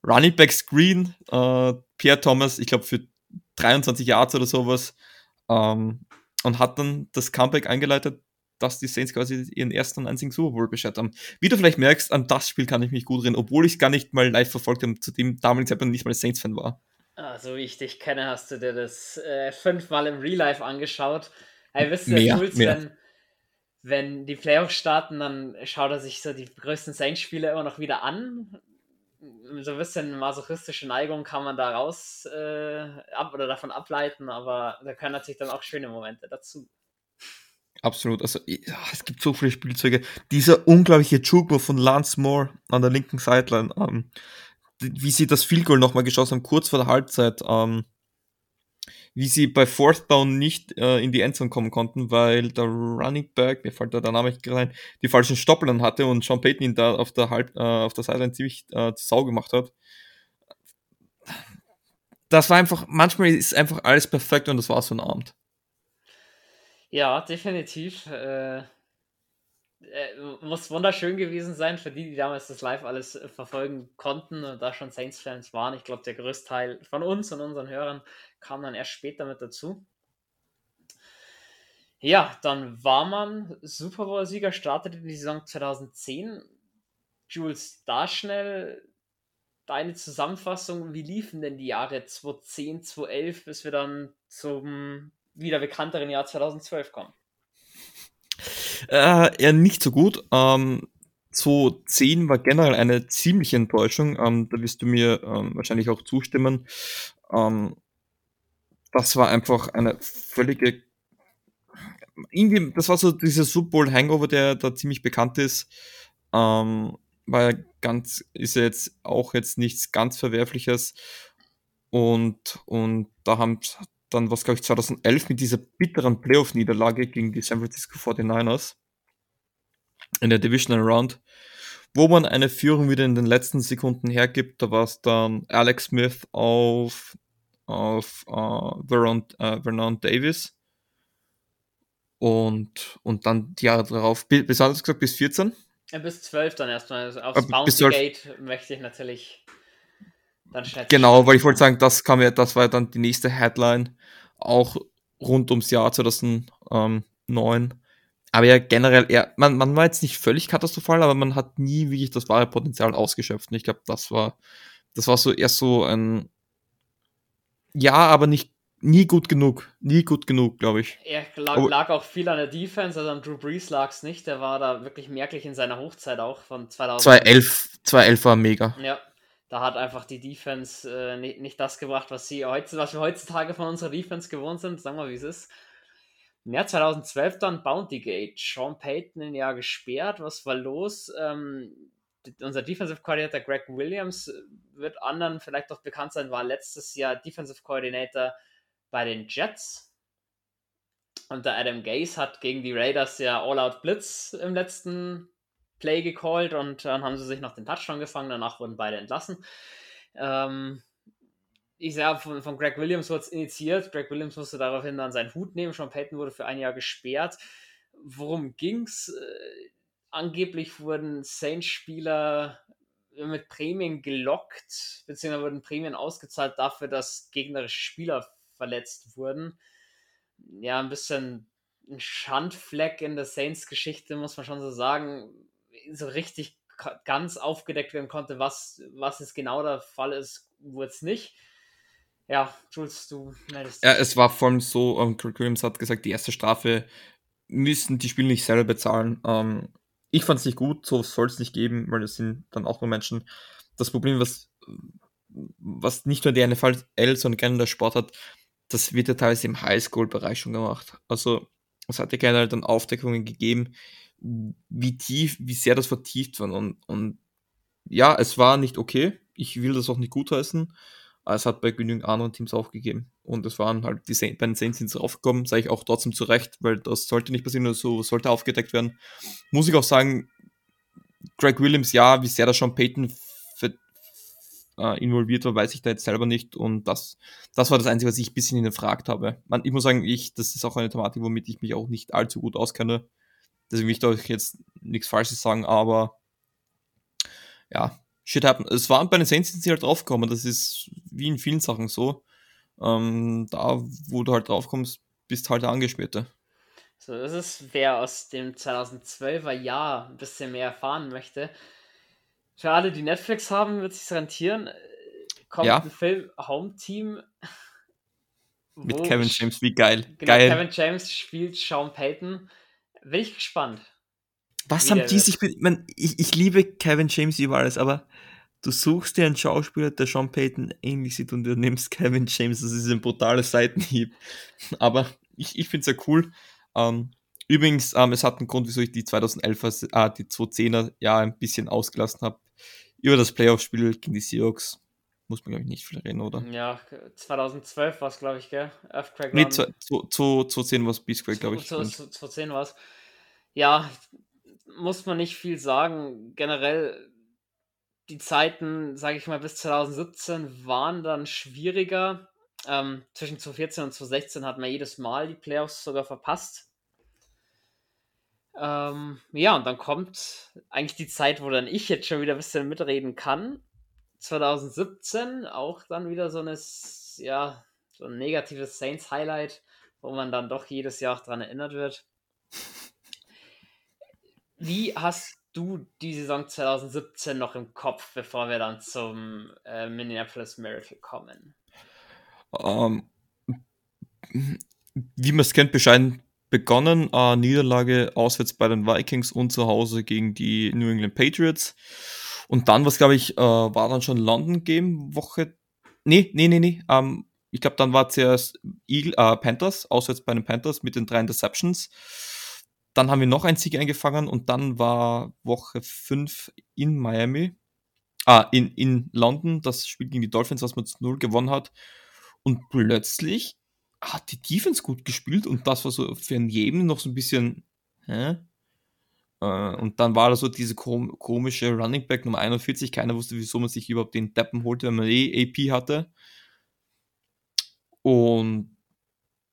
S2: Running Back Screen. Äh, Pierre Thomas, ich glaube für 23 Yards oder sowas ähm, und hat dann das Comeback eingeleitet, dass die Saints quasi ihren ersten und einzigen Super Bowl beschert haben. Wie du vielleicht merkst, an das Spiel kann ich mich gut reden, obwohl ich es gar nicht mal live verfolgt habe, zu dem damaligen Zeitpunkt nicht mal Saints-Fan war.
S1: Ah, so wie ich dich kenne, hast du dir das äh, fünfmal im Real Life angeschaut. Hey, wisst ihr,
S2: mehr.
S1: wenn, wenn die Playoffs starten, dann schaut er sich so die größten Saints-Spiele immer noch wieder an. So ein bisschen masochistische Neigung kann man da raus äh, ab oder davon ableiten, aber da können natürlich dann auch schöne Momente dazu.
S2: Absolut, also ja, es gibt so viele Spielzeuge. Dieser unglaubliche Juke von Lance Moore an der linken Sideline. Ähm, wie sie das Field Goal nochmal geschossen haben, kurz vor der Halbzeit, ähm, wie sie bei Fourth Down nicht äh, in die Endzone kommen konnten, weil der Running Back, mir fällt da der Name nicht rein, die falschen Stoppeln hatte und Sean Payton ihn da auf der, Halb, äh, auf der Seite ziemlich äh, zu Sau gemacht hat. Das war einfach, manchmal ist einfach alles perfekt und das war so ein Abend.
S1: Ja, definitiv. Äh, äh, muss wunderschön gewesen sein für die, die damals das live alles äh, verfolgen konnten und da schon Saints-Fans waren. Ich glaube, der größte Teil von uns und unseren Hörern kam dann erst später mit dazu. Ja, dann war man Super Bowl-Sieger, startete die Saison 2010. Jules, da schnell deine Zusammenfassung. Wie liefen denn die Jahre 2010, 2011, bis wir dann zum wieder bekannteren Jahr 2012 kommen?
S2: Äh, eher nicht so gut. Ähm, 2010 war generell eine ziemliche Enttäuschung. Ähm, da wirst du mir ähm, wahrscheinlich auch zustimmen. Ähm, das war einfach eine völlige. Irgendwie, das war so dieser Super Bowl Hangover, der da ziemlich bekannt ist. Ähm, war ja ganz, ist ja jetzt auch jetzt nichts ganz Verwerfliches. Und, und da haben dann, was glaube ich, 2011 mit dieser bitteren Playoff-Niederlage gegen die San Francisco 49ers in der Divisional Round, wo man eine Führung wieder in den letzten Sekunden hergibt. Da war es dann Alex Smith auf, auf uh, Vernon, uh, Vernon Davis. Und, und dann die Jahre darauf, bis, gesagt, bis 14?
S1: Ja, bis 12 dann erstmal. Also aufs Bounty Gate möchte ich natürlich
S2: dann. Genau, weil ich wollte sagen, das kam ja, das war ja dann die nächste Headline, auch rund ums Jahr 2009. Aber ja, generell, eher, man, man war jetzt nicht völlig katastrophal, aber man hat nie wirklich das wahre Potenzial ausgeschöpft. Und ich glaube, das war, das war so erst so ein, ja, aber nicht, nie gut genug. Nie gut genug, glaube ich.
S1: Er lag, lag, auch viel an der Defense, also an Drew Brees lag es nicht. Der war da wirklich merklich in seiner Hochzeit auch von 2000.
S2: 2011, 2011 war mega.
S1: Ja, da hat einfach die Defense äh, nicht, nicht das gebracht, was, sie heute, was wir heutzutage von unserer Defense gewohnt sind. Sagen wir, wie es ist. Im Jahr 2012 dann Bounty Gate. Sean Payton ein Jahr gesperrt. Was war los? Ähm, unser Defensive Coordinator Greg Williams wird anderen vielleicht doch bekannt sein, war letztes Jahr Defensive Coordinator bei den Jets. Und der Adam Gase hat gegen die Raiders ja All-Out Blitz im letzten Play gecallt und dann haben sie sich noch den Touchdown gefangen. Danach wurden beide entlassen. Ähm, ich sage, von, von Greg Williams wurde es initiiert. Greg Williams musste daraufhin dann seinen Hut nehmen. Sean Payton wurde für ein Jahr gesperrt. Worum ging's? Äh, angeblich wurden Saints-Spieler mit Prämien gelockt, beziehungsweise wurden Prämien ausgezahlt dafür, dass gegnerische Spieler verletzt wurden. Ja, ein bisschen ein Schandfleck in der Saints-Geschichte, muss man schon so sagen. So richtig ganz aufgedeckt werden konnte, was, was es genau der Fall ist, wurde es nicht. Ja, Jules, du
S2: meldest. Ja, es war vor allem so, ähm, Kirk Williams hat gesagt, die erste Strafe müssen die Spieler nicht selber bezahlen. Ähm, ich fand es nicht gut, so soll es nicht geben, weil das sind dann auch nur Menschen. Das Problem, was, was nicht nur die NFL, sondern gerne der Sport hat, das wird ja teilweise im Highschool-Bereich schon gemacht. Also es hat ja gerne dann Aufdeckungen gegeben, wie tief, wie sehr das vertieft war. Und, und ja, es war nicht okay. Ich will das auch nicht gutheißen. Es hat bei genügend anderen Teams aufgegeben. Und es waren halt die Saints, bei den Saints sind sie draufgekommen, sage ich auch trotzdem zu Recht, weil das sollte nicht passieren, so sollte aufgedeckt werden. Muss ich auch sagen, Greg Williams, ja, wie sehr da schon Peyton äh, involviert war, weiß ich da jetzt selber nicht. Und das, das war das Einzige, was ich ein bisschen hinterfragt habe. Man, ich muss sagen, ich, das ist auch eine Thematik, womit ich mich auch nicht allzu gut auskenne. Deswegen will ich euch jetzt nichts Falsches sagen, aber ja, shit happen. Es waren bei den Saints sind sie halt draufgekommen. Das ist wie in vielen Sachen so. Ähm, da, wo du halt draufkommst, bist halt der Angeschmierte.
S1: So, das ist, wer aus dem 2012er Jahr ein bisschen mehr erfahren möchte. Für alle, die Netflix haben, wird sich rentieren. Kommt ja. ein Film Home Team.
S2: Mit Kevin James, wie geil.
S1: Genau, geil. Kevin James spielt Sean Payton. Bin ich gespannt.
S2: Was haben die sich mit. Man, ich, ich liebe Kevin James über alles, aber du suchst dir einen Schauspieler, der Sean Payton ähnlich sieht und du nimmst Kevin James. Das ist ein brutaler Seitenhieb. Aber ich, ich finde es ja cool. Ähm, übrigens, ähm, es hat einen Grund, wieso ich die 2011er, äh, die 2010er ja ein bisschen ausgelassen habe. Über das Playoff-Spiel gegen die Seahawks muss man, glaube ich, nicht viel reden, oder?
S1: Ja, 2012 war es, glaube ich, gell?
S2: Earthquake nee, 2010 war es Beastquake, glaube ich.
S1: 2010 war es. Ja, muss man nicht viel sagen. Generell, die Zeiten, sage ich mal, bis 2017 waren dann schwieriger. Ähm, zwischen 2014 und 2016 hat man jedes Mal die Playoffs sogar verpasst. Ähm, ja, und dann kommt eigentlich die Zeit, wo dann ich jetzt schon wieder ein bisschen mitreden kann. 2017 auch dann wieder so eine, ja, so ein negatives Saints-Highlight. wo man dann doch jedes Jahr auch dran erinnert wird. Wie hast du die Saison 2017 noch im Kopf, bevor wir dann zum äh, Minneapolis Miracle kommen?
S2: Ähm, wie man es kennt, bescheiden begonnen. Äh, Niederlage auswärts bei den Vikings und zu Hause gegen die New England Patriots. Und dann, was glaube ich, äh, war dann schon London Game Woche. Nee, nee, nee, nee. Ähm, ich glaube, dann war zuerst Eagle, äh, Panthers, auswärts bei den Panthers mit den drei Interceptions. Dann haben wir noch einen Sieg eingefangen und dann war Woche 5 in Miami. Ah, in, in London, das Spiel gegen die Dolphins, was man zu 0 gewonnen hat. Und plötzlich hat die Defense gut gespielt und das war so für jeden noch so ein bisschen, hä? Äh, und dann war da so diese kom komische Running Back Nummer 41. Keiner wusste, wieso man sich überhaupt den Deppen holte, wenn man eh AP hatte. Und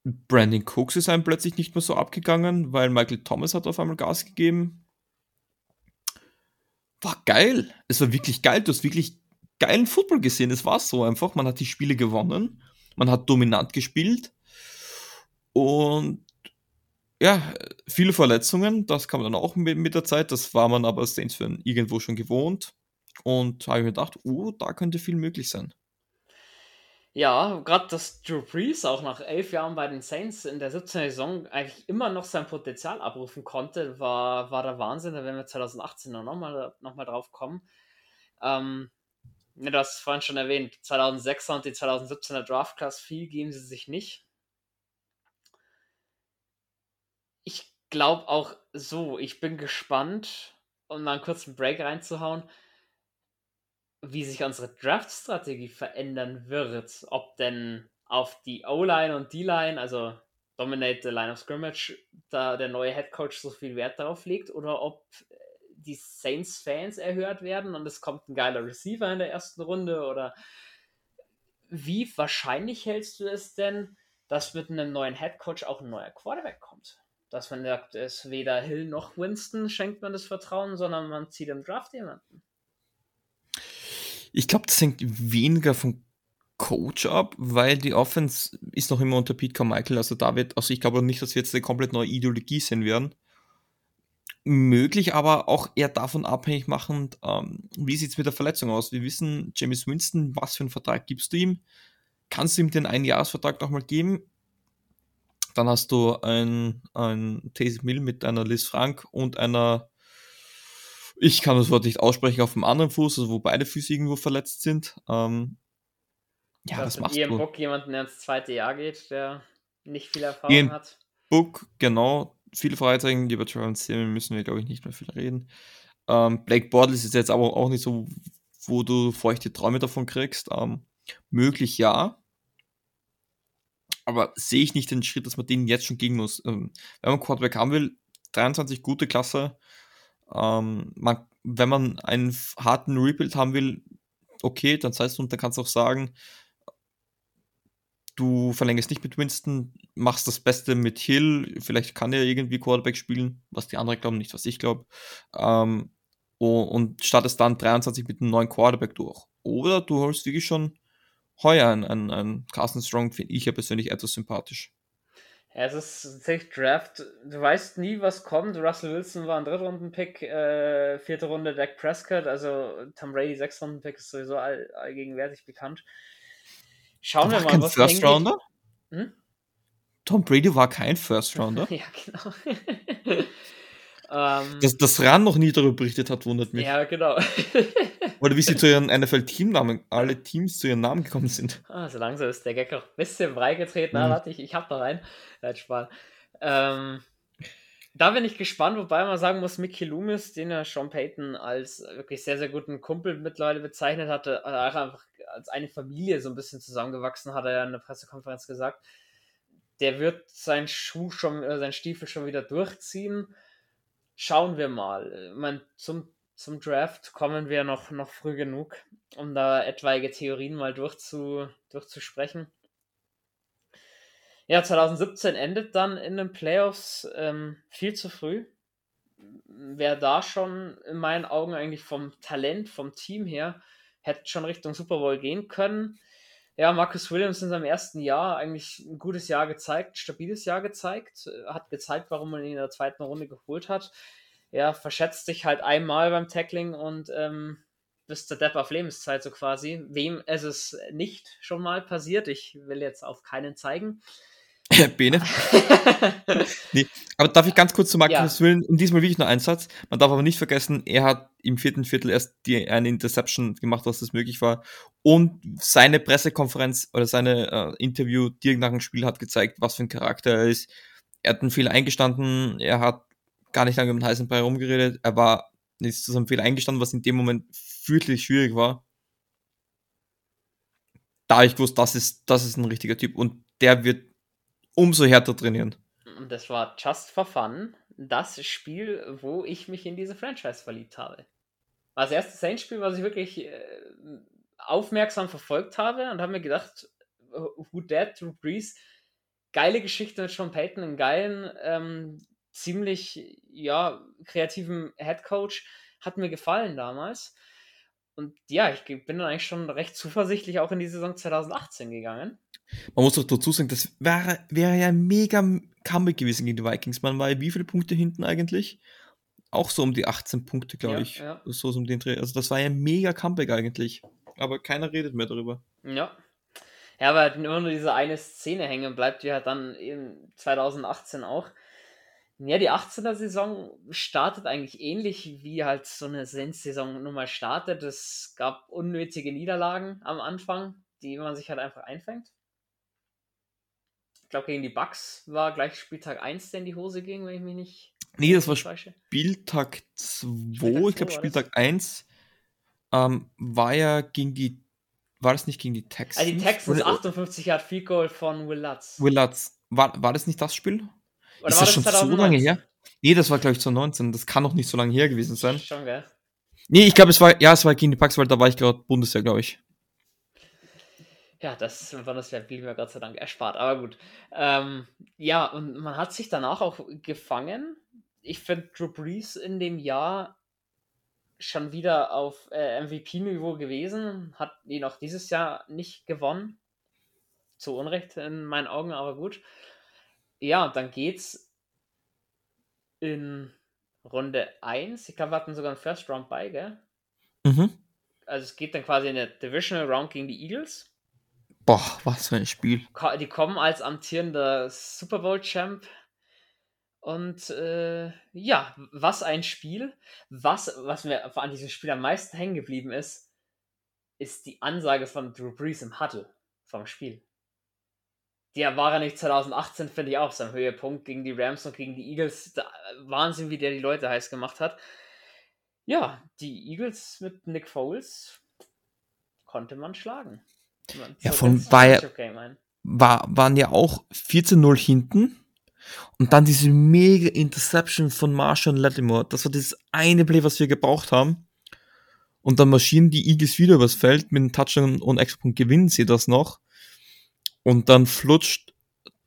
S2: Brandon Cooks ist einem plötzlich nicht mehr so abgegangen, weil Michael Thomas hat auf einmal Gas gegeben. War geil. Es war wirklich geil. Du hast wirklich geilen Football gesehen. Es war so einfach. Man hat die Spiele gewonnen. Man hat dominant gespielt. Und ja, viele Verletzungen, das kam dann auch mit, mit der Zeit. Das war man aber Saints Fan irgendwo schon gewohnt. Und habe ich mir gedacht, oh, da könnte viel möglich sein.
S1: Ja, gerade dass Drew Brees auch nach elf Jahren bei den Saints in der 17. Saison eigentlich immer noch sein Potenzial abrufen konnte, war, war der Wahnsinn. Da werden wir 2018 nochmal noch mal drauf kommen. Ähm, ja, du hast es vorhin schon erwähnt, 2006er und die 2017er Draft Class, viel geben sie sich nicht. ich glaube auch so, ich bin gespannt, um mal einen kurzen Break reinzuhauen, wie sich unsere Draft-Strategie verändern wird. Ob denn auf die O-Line und D-Line, also Dominate the Line of Scrimmage, da der neue Head Coach so viel Wert darauf legt, oder ob die Saints-Fans erhört werden und es kommt ein geiler Receiver in der ersten Runde, oder wie wahrscheinlich hältst du es denn, dass mit einem neuen Head Coach auch ein neuer Quarterback kommt? Dass man sagt, es ist weder Hill noch Winston schenkt man das Vertrauen, sondern man zieht im Draft jemanden.
S2: Ich glaube, das hängt weniger vom Coach ab, weil die Offense ist noch immer unter Pete Carmichael, also da wird, also ich glaube nicht, dass wir jetzt eine komplett neue Ideologie sehen werden. Möglich, aber auch eher davon abhängig machend, ähm, wie sieht es mit der Verletzung aus? Wir wissen, James Winston, was für einen Vertrag gibst du ihm? Kannst du ihm den Einjahresvertrag nochmal geben? Dann hast du ein, ein Taysom Mill mit einer Liz Frank und einer, ich kann das Wort nicht aussprechen, auf dem anderen Fuß, also wo beide Füße irgendwo verletzt sind. Ähm,
S1: ja, was machst du? Book jemanden, der ins zweite Jahr geht, der nicht viel Erfahrung Ian hat.
S2: Book, genau. Viele Fragezeichen, über Trevor Simmons müssen wir, glaube ich, nicht mehr viel reden. Ähm, Blake Bortles ist jetzt aber auch nicht so, wo du feuchte Träume davon kriegst. Ähm, möglich ja aber sehe ich nicht den Schritt, dass man den jetzt schon gehen muss. Ähm, wenn man Quarterback haben will, 23 gute Klasse. Ähm, man, wenn man einen harten Rebuild haben will, okay, dann heißt und dann kannst du auch sagen, du verlängerst nicht mit Winston, machst das Beste mit Hill, vielleicht kann er irgendwie Quarterback spielen, was die anderen glauben, nicht was ich glaube. Ähm, und startest dann 23 mit einem neuen Quarterback durch. Oder du holst wirklich schon heuer ein, ein, ein Carsten Strong finde ich ja persönlich etwas sympathisch.
S1: Ja, es ist tatsächlich Draft. Du weißt nie, was kommt. Russell Wilson war ein Drittrunden-Pick, äh, vierte Runde Dak Prescott, also Tom Brady Sechstrunden-Pick ist sowieso all, allgegenwärtig bekannt. Schauen wir mal, was
S2: First Rounder? Hm? Tom Brady war kein First Rounder.
S1: ja, genau.
S2: Ähm, dass das RAN noch nie darüber berichtet hat, wundert mich.
S1: Ja, genau.
S2: Oder wie sie zu ihren NFL-Teamnamen, alle Teams zu ihren Namen gekommen sind.
S1: Ah, so langsam ist der Gag auch ein bisschen breigetreten. Mhm. Ah, warte, ich, ich hab da rein. Nein, Spaß. Ähm, da bin ich gespannt, wobei man sagen muss, Mickey Loomis, den ja Sean Payton als wirklich sehr, sehr guten Kumpel mittlerweile bezeichnet hatte, einfach als eine Familie so ein bisschen zusammengewachsen, hat er ja in der Pressekonferenz gesagt. Der wird seinen Schuh schon, äh, seinen Stiefel schon wieder durchziehen schauen wir mal. Man, zum, zum Draft kommen wir noch, noch früh genug, um da etwaige Theorien mal durchzu, durchzusprechen. Ja, 2017 endet dann in den Playoffs ähm, viel zu früh. Wer da schon in meinen Augen eigentlich vom Talent, vom Team her, hätte schon Richtung Super Bowl gehen können. Ja, Marcus Williams in seinem ersten Jahr eigentlich ein gutes Jahr gezeigt, stabiles Jahr gezeigt, hat gezeigt, warum man ihn in der zweiten Runde geholt hat. Ja, verschätzt sich halt einmal beim Tackling und ähm, bis zur Depp auf Lebenszeit so quasi. Wem ist es nicht schon mal passiert? Ich will jetzt auf keinen zeigen.
S2: Bene. nee. Aber darf ich ganz kurz zu Marcus ja. Willen und diesmal wirklich nur einen Satz. Man darf aber nicht vergessen, er hat im vierten Viertel erst die, eine Interception gemacht, was das möglich war. Und seine Pressekonferenz oder seine äh, Interview direkt nach dem Spiel hat gezeigt, was für ein Charakter er ist. Er hat einen Fehler eingestanden, er hat gar nicht lange mit dem heißen Brei rumgeredet, er war nicht zu seinem Fehler eingestanden, was in dem Moment fürchterlich schwierig war. Da habe ich gewusst, das ist, das ist ein richtiger Typ und der wird umso härter trainieren.
S1: Und das war Just for Fun, das Spiel, wo ich mich in diese Franchise verliebt habe. War das erste Saints-Spiel, was ich wirklich äh, aufmerksam verfolgt habe und habe mir gedacht, Who Dead, Drew Brees, geile Geschichte mit Sean Payton, einen geilen, ähm, ziemlich ja, kreativen Head Coach, hat mir gefallen damals. Und ja, ich bin dann eigentlich schon recht zuversichtlich auch in die Saison 2018 gegangen.
S2: Man muss doch dazu sagen, das wäre, wäre ja mega Comeback gewesen gegen die Vikings. Man war ja wie viele Punkte hinten eigentlich? Auch so um die 18 Punkte, glaube ja, ich. Ja. So um den Dreh. Also das war ja mega Comeback eigentlich. Aber keiner redet mehr darüber.
S1: Ja. Ja, aber nur diese eine Szene hängen bleibt ja dann in 2018 auch. Ja, die 18er Saison startet eigentlich ähnlich wie halt so eine Sens-Saison nun mal startet. Es gab unnötige Niederlagen am Anfang, die man sich halt einfach einfängt. Ich glaube, gegen die Bucks war gleich Spieltag 1, der in die Hose ging, wenn ich mich nicht.
S2: Nee, das war Spieltag 2. Ich glaube, Spieltag 1 ähm, war ja gegen die. War das nicht gegen die Texans?
S1: Also die Texans, 58 Yard Field Goal von Will Lutz.
S2: Will Lutz. War, war das nicht das Spiel? Oder ist das, das schon 2019? so lange her? Nee, das war, glaube ich, 2019. Das kann noch nicht so lange her gewesen sein. Schon, gell? Nee, ich glaube, es war, ja, es war gegen die Bucks, weil da war ich gerade Bundesjahr, glaube ich.
S1: Ja, das, das blieb mir Gott sei Dank erspart, aber gut. Ähm, ja, und man hat sich danach auch gefangen. Ich finde Drew Brees in dem Jahr schon wieder auf äh, MVP-Niveau gewesen, hat ihn auch dieses Jahr nicht gewonnen. Zu Unrecht in meinen Augen, aber gut ja, dann geht's in Runde 1. Ich glaube, wir hatten sogar einen First Round bei, gell? Mhm. Also es geht dann quasi in der Divisional Round gegen die Eagles.
S2: Boah, was für ein Spiel.
S1: Die kommen als amtierender Super Bowl Champ. Und äh, ja, was ein Spiel. Was, was mir an diesem Spiel am meisten hängen geblieben ist, ist die Ansage von Drew Brees im Huddle vom Spiel der war ja nicht 2018, finde ich auch sein Höhepunkt gegen die Rams und gegen die Eagles. Wahnsinn, wie der die Leute heiß gemacht hat. Ja, die Eagles mit Nick Foles konnte man schlagen.
S2: Man ja, von war, war, waren ja auch 14-0 hinten. Und dann diese mega Interception von Marshall Lattimore. Das war das eine Play, was wir gebraucht haben. Und dann marschieren die Eagles wieder übers Feld mit einem Touchdown und Extrapunkt gewinnen sie das noch. Und dann flutscht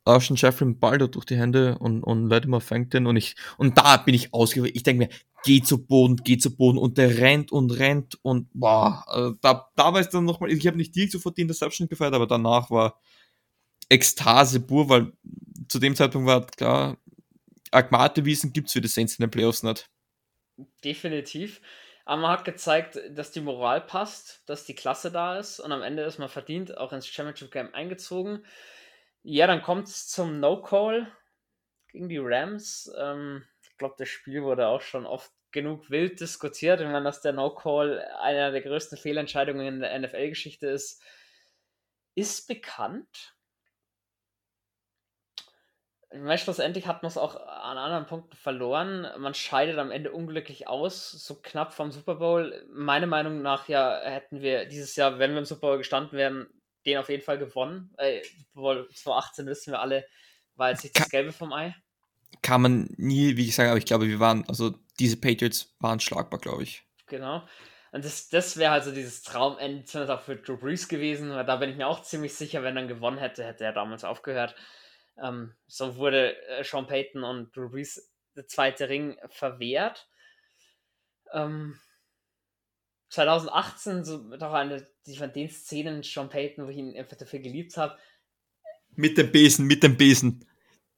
S2: Arshon Jeffrey da durch die Hände und, und Latimer fängt den und ich, und da bin ich ausgewählt. Ich denke mir, geh zu Boden, geh zu Boden und der rennt und rennt und boah, also da, da war es dann nochmal, ich habe nicht direkt sofort die Interception gefeiert, aber danach war Ekstase pur, weil zu dem Zeitpunkt war klar, Agmate-Wiesen gibt's für die Saints in den Playoffs nicht.
S1: Definitiv. Aber man hat gezeigt, dass die Moral passt, dass die Klasse da ist und am Ende ist man verdient auch ins Championship Game eingezogen. Ja, dann kommt es zum No-Call gegen die Rams. Ähm, ich glaube, das Spiel wurde auch schon oft genug wild diskutiert. Ich meine, dass der No-Call einer der größten Fehlentscheidungen in der NFL-Geschichte ist, ist bekannt weil schlussendlich hat man es auch an anderen Punkten verloren. Man scheidet am Ende unglücklich aus, so knapp vom Super Bowl. Meiner Meinung nach ja hätten wir dieses Jahr, wenn wir im Super Bowl gestanden wären, den auf jeden Fall gewonnen. Äh, Super Bowl 2018 wissen wir alle, war jetzt nicht das Gelbe vom Ei.
S2: Kann man nie, wie gesagt, aber ich glaube, wir waren, also diese Patriots waren schlagbar, glaube ich.
S1: Genau. Und das, das wäre also dieses Traumende, zumindest auch für Drew Brees gewesen, weil da bin ich mir auch ziemlich sicher, wenn er gewonnen hätte, hätte er damals aufgehört. Ähm, so wurde äh, Sean Payton und Drew Brees der zweite Ring verwehrt. Ähm, 2018 so doch eine die von den Szenen Sean Payton, wo ich ihn einfach dafür geliebt habe.
S2: Mit dem Besen, mit dem Besen.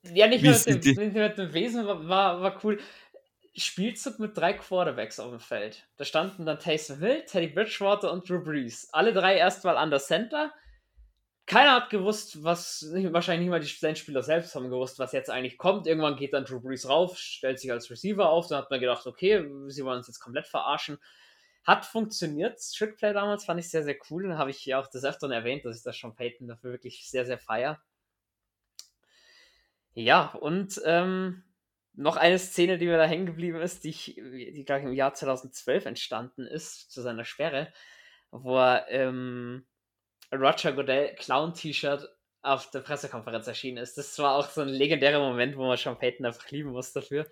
S1: Ja, nicht nur mit dem, mit dem Besen war, war, war cool. Spielzug mit drei Quarterbacks auf dem Feld. Da standen dann Taysom Hill, Teddy Bridgewater und Drew Brees. Alle drei erstmal an der Center. Keiner hat gewusst, was, wahrscheinlich nicht mal die Spieler selbst haben gewusst, was jetzt eigentlich kommt. Irgendwann geht dann Drew Brees rauf, stellt sich als Receiver auf. Dann hat man gedacht, okay, sie wollen uns jetzt komplett verarschen. Hat funktioniert. Trickplay damals fand ich sehr, sehr cool. Dann habe ich ja auch des Öfteren erwähnt, dass ich das schon Payton dafür wirklich sehr, sehr feier. Ja, und ähm, noch eine Szene, die mir da hängen geblieben ist, die, ich, die glaube ich, im Jahr 2012 entstanden ist, zu seiner Sperre, wo er ähm, Roger Goodell Clown-T-Shirt auf der Pressekonferenz erschienen ist. Das war auch so ein legendärer Moment, wo man Sean Payton einfach lieben muss dafür.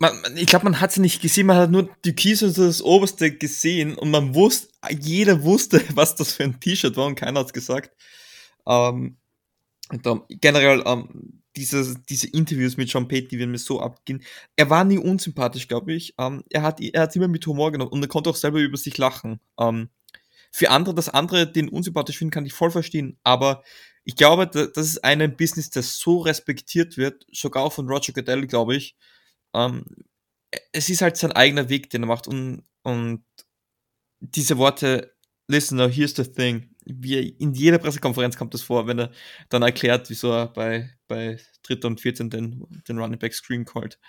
S2: Man, ich glaube, man hat sie nicht gesehen, man hat nur die Keys und das oberste gesehen und man wusste, jeder wusste, was das für ein T-Shirt war und keiner hat es gesagt. Ähm, und, um, generell, ähm, diese, diese Interviews mit Sean Payton, die werden mir so abgehen. Er war nie unsympathisch, glaube ich. Ähm, er hat er hat immer mit Humor genommen und er konnte auch selber über sich lachen. Ähm, für andere, dass andere den unsympathisch finden, kann ich voll verstehen. Aber ich glaube, das ist ein Business, das so respektiert wird, sogar auch von Roger Goodell, glaube ich. Ähm, es ist halt sein eigener Weg, den er macht. Und, und diese Worte, listen, now here's the thing. Wie in jeder Pressekonferenz kommt das vor, wenn er dann erklärt, wieso er bei, bei 3. und 14. den, den Running Back Screen callt.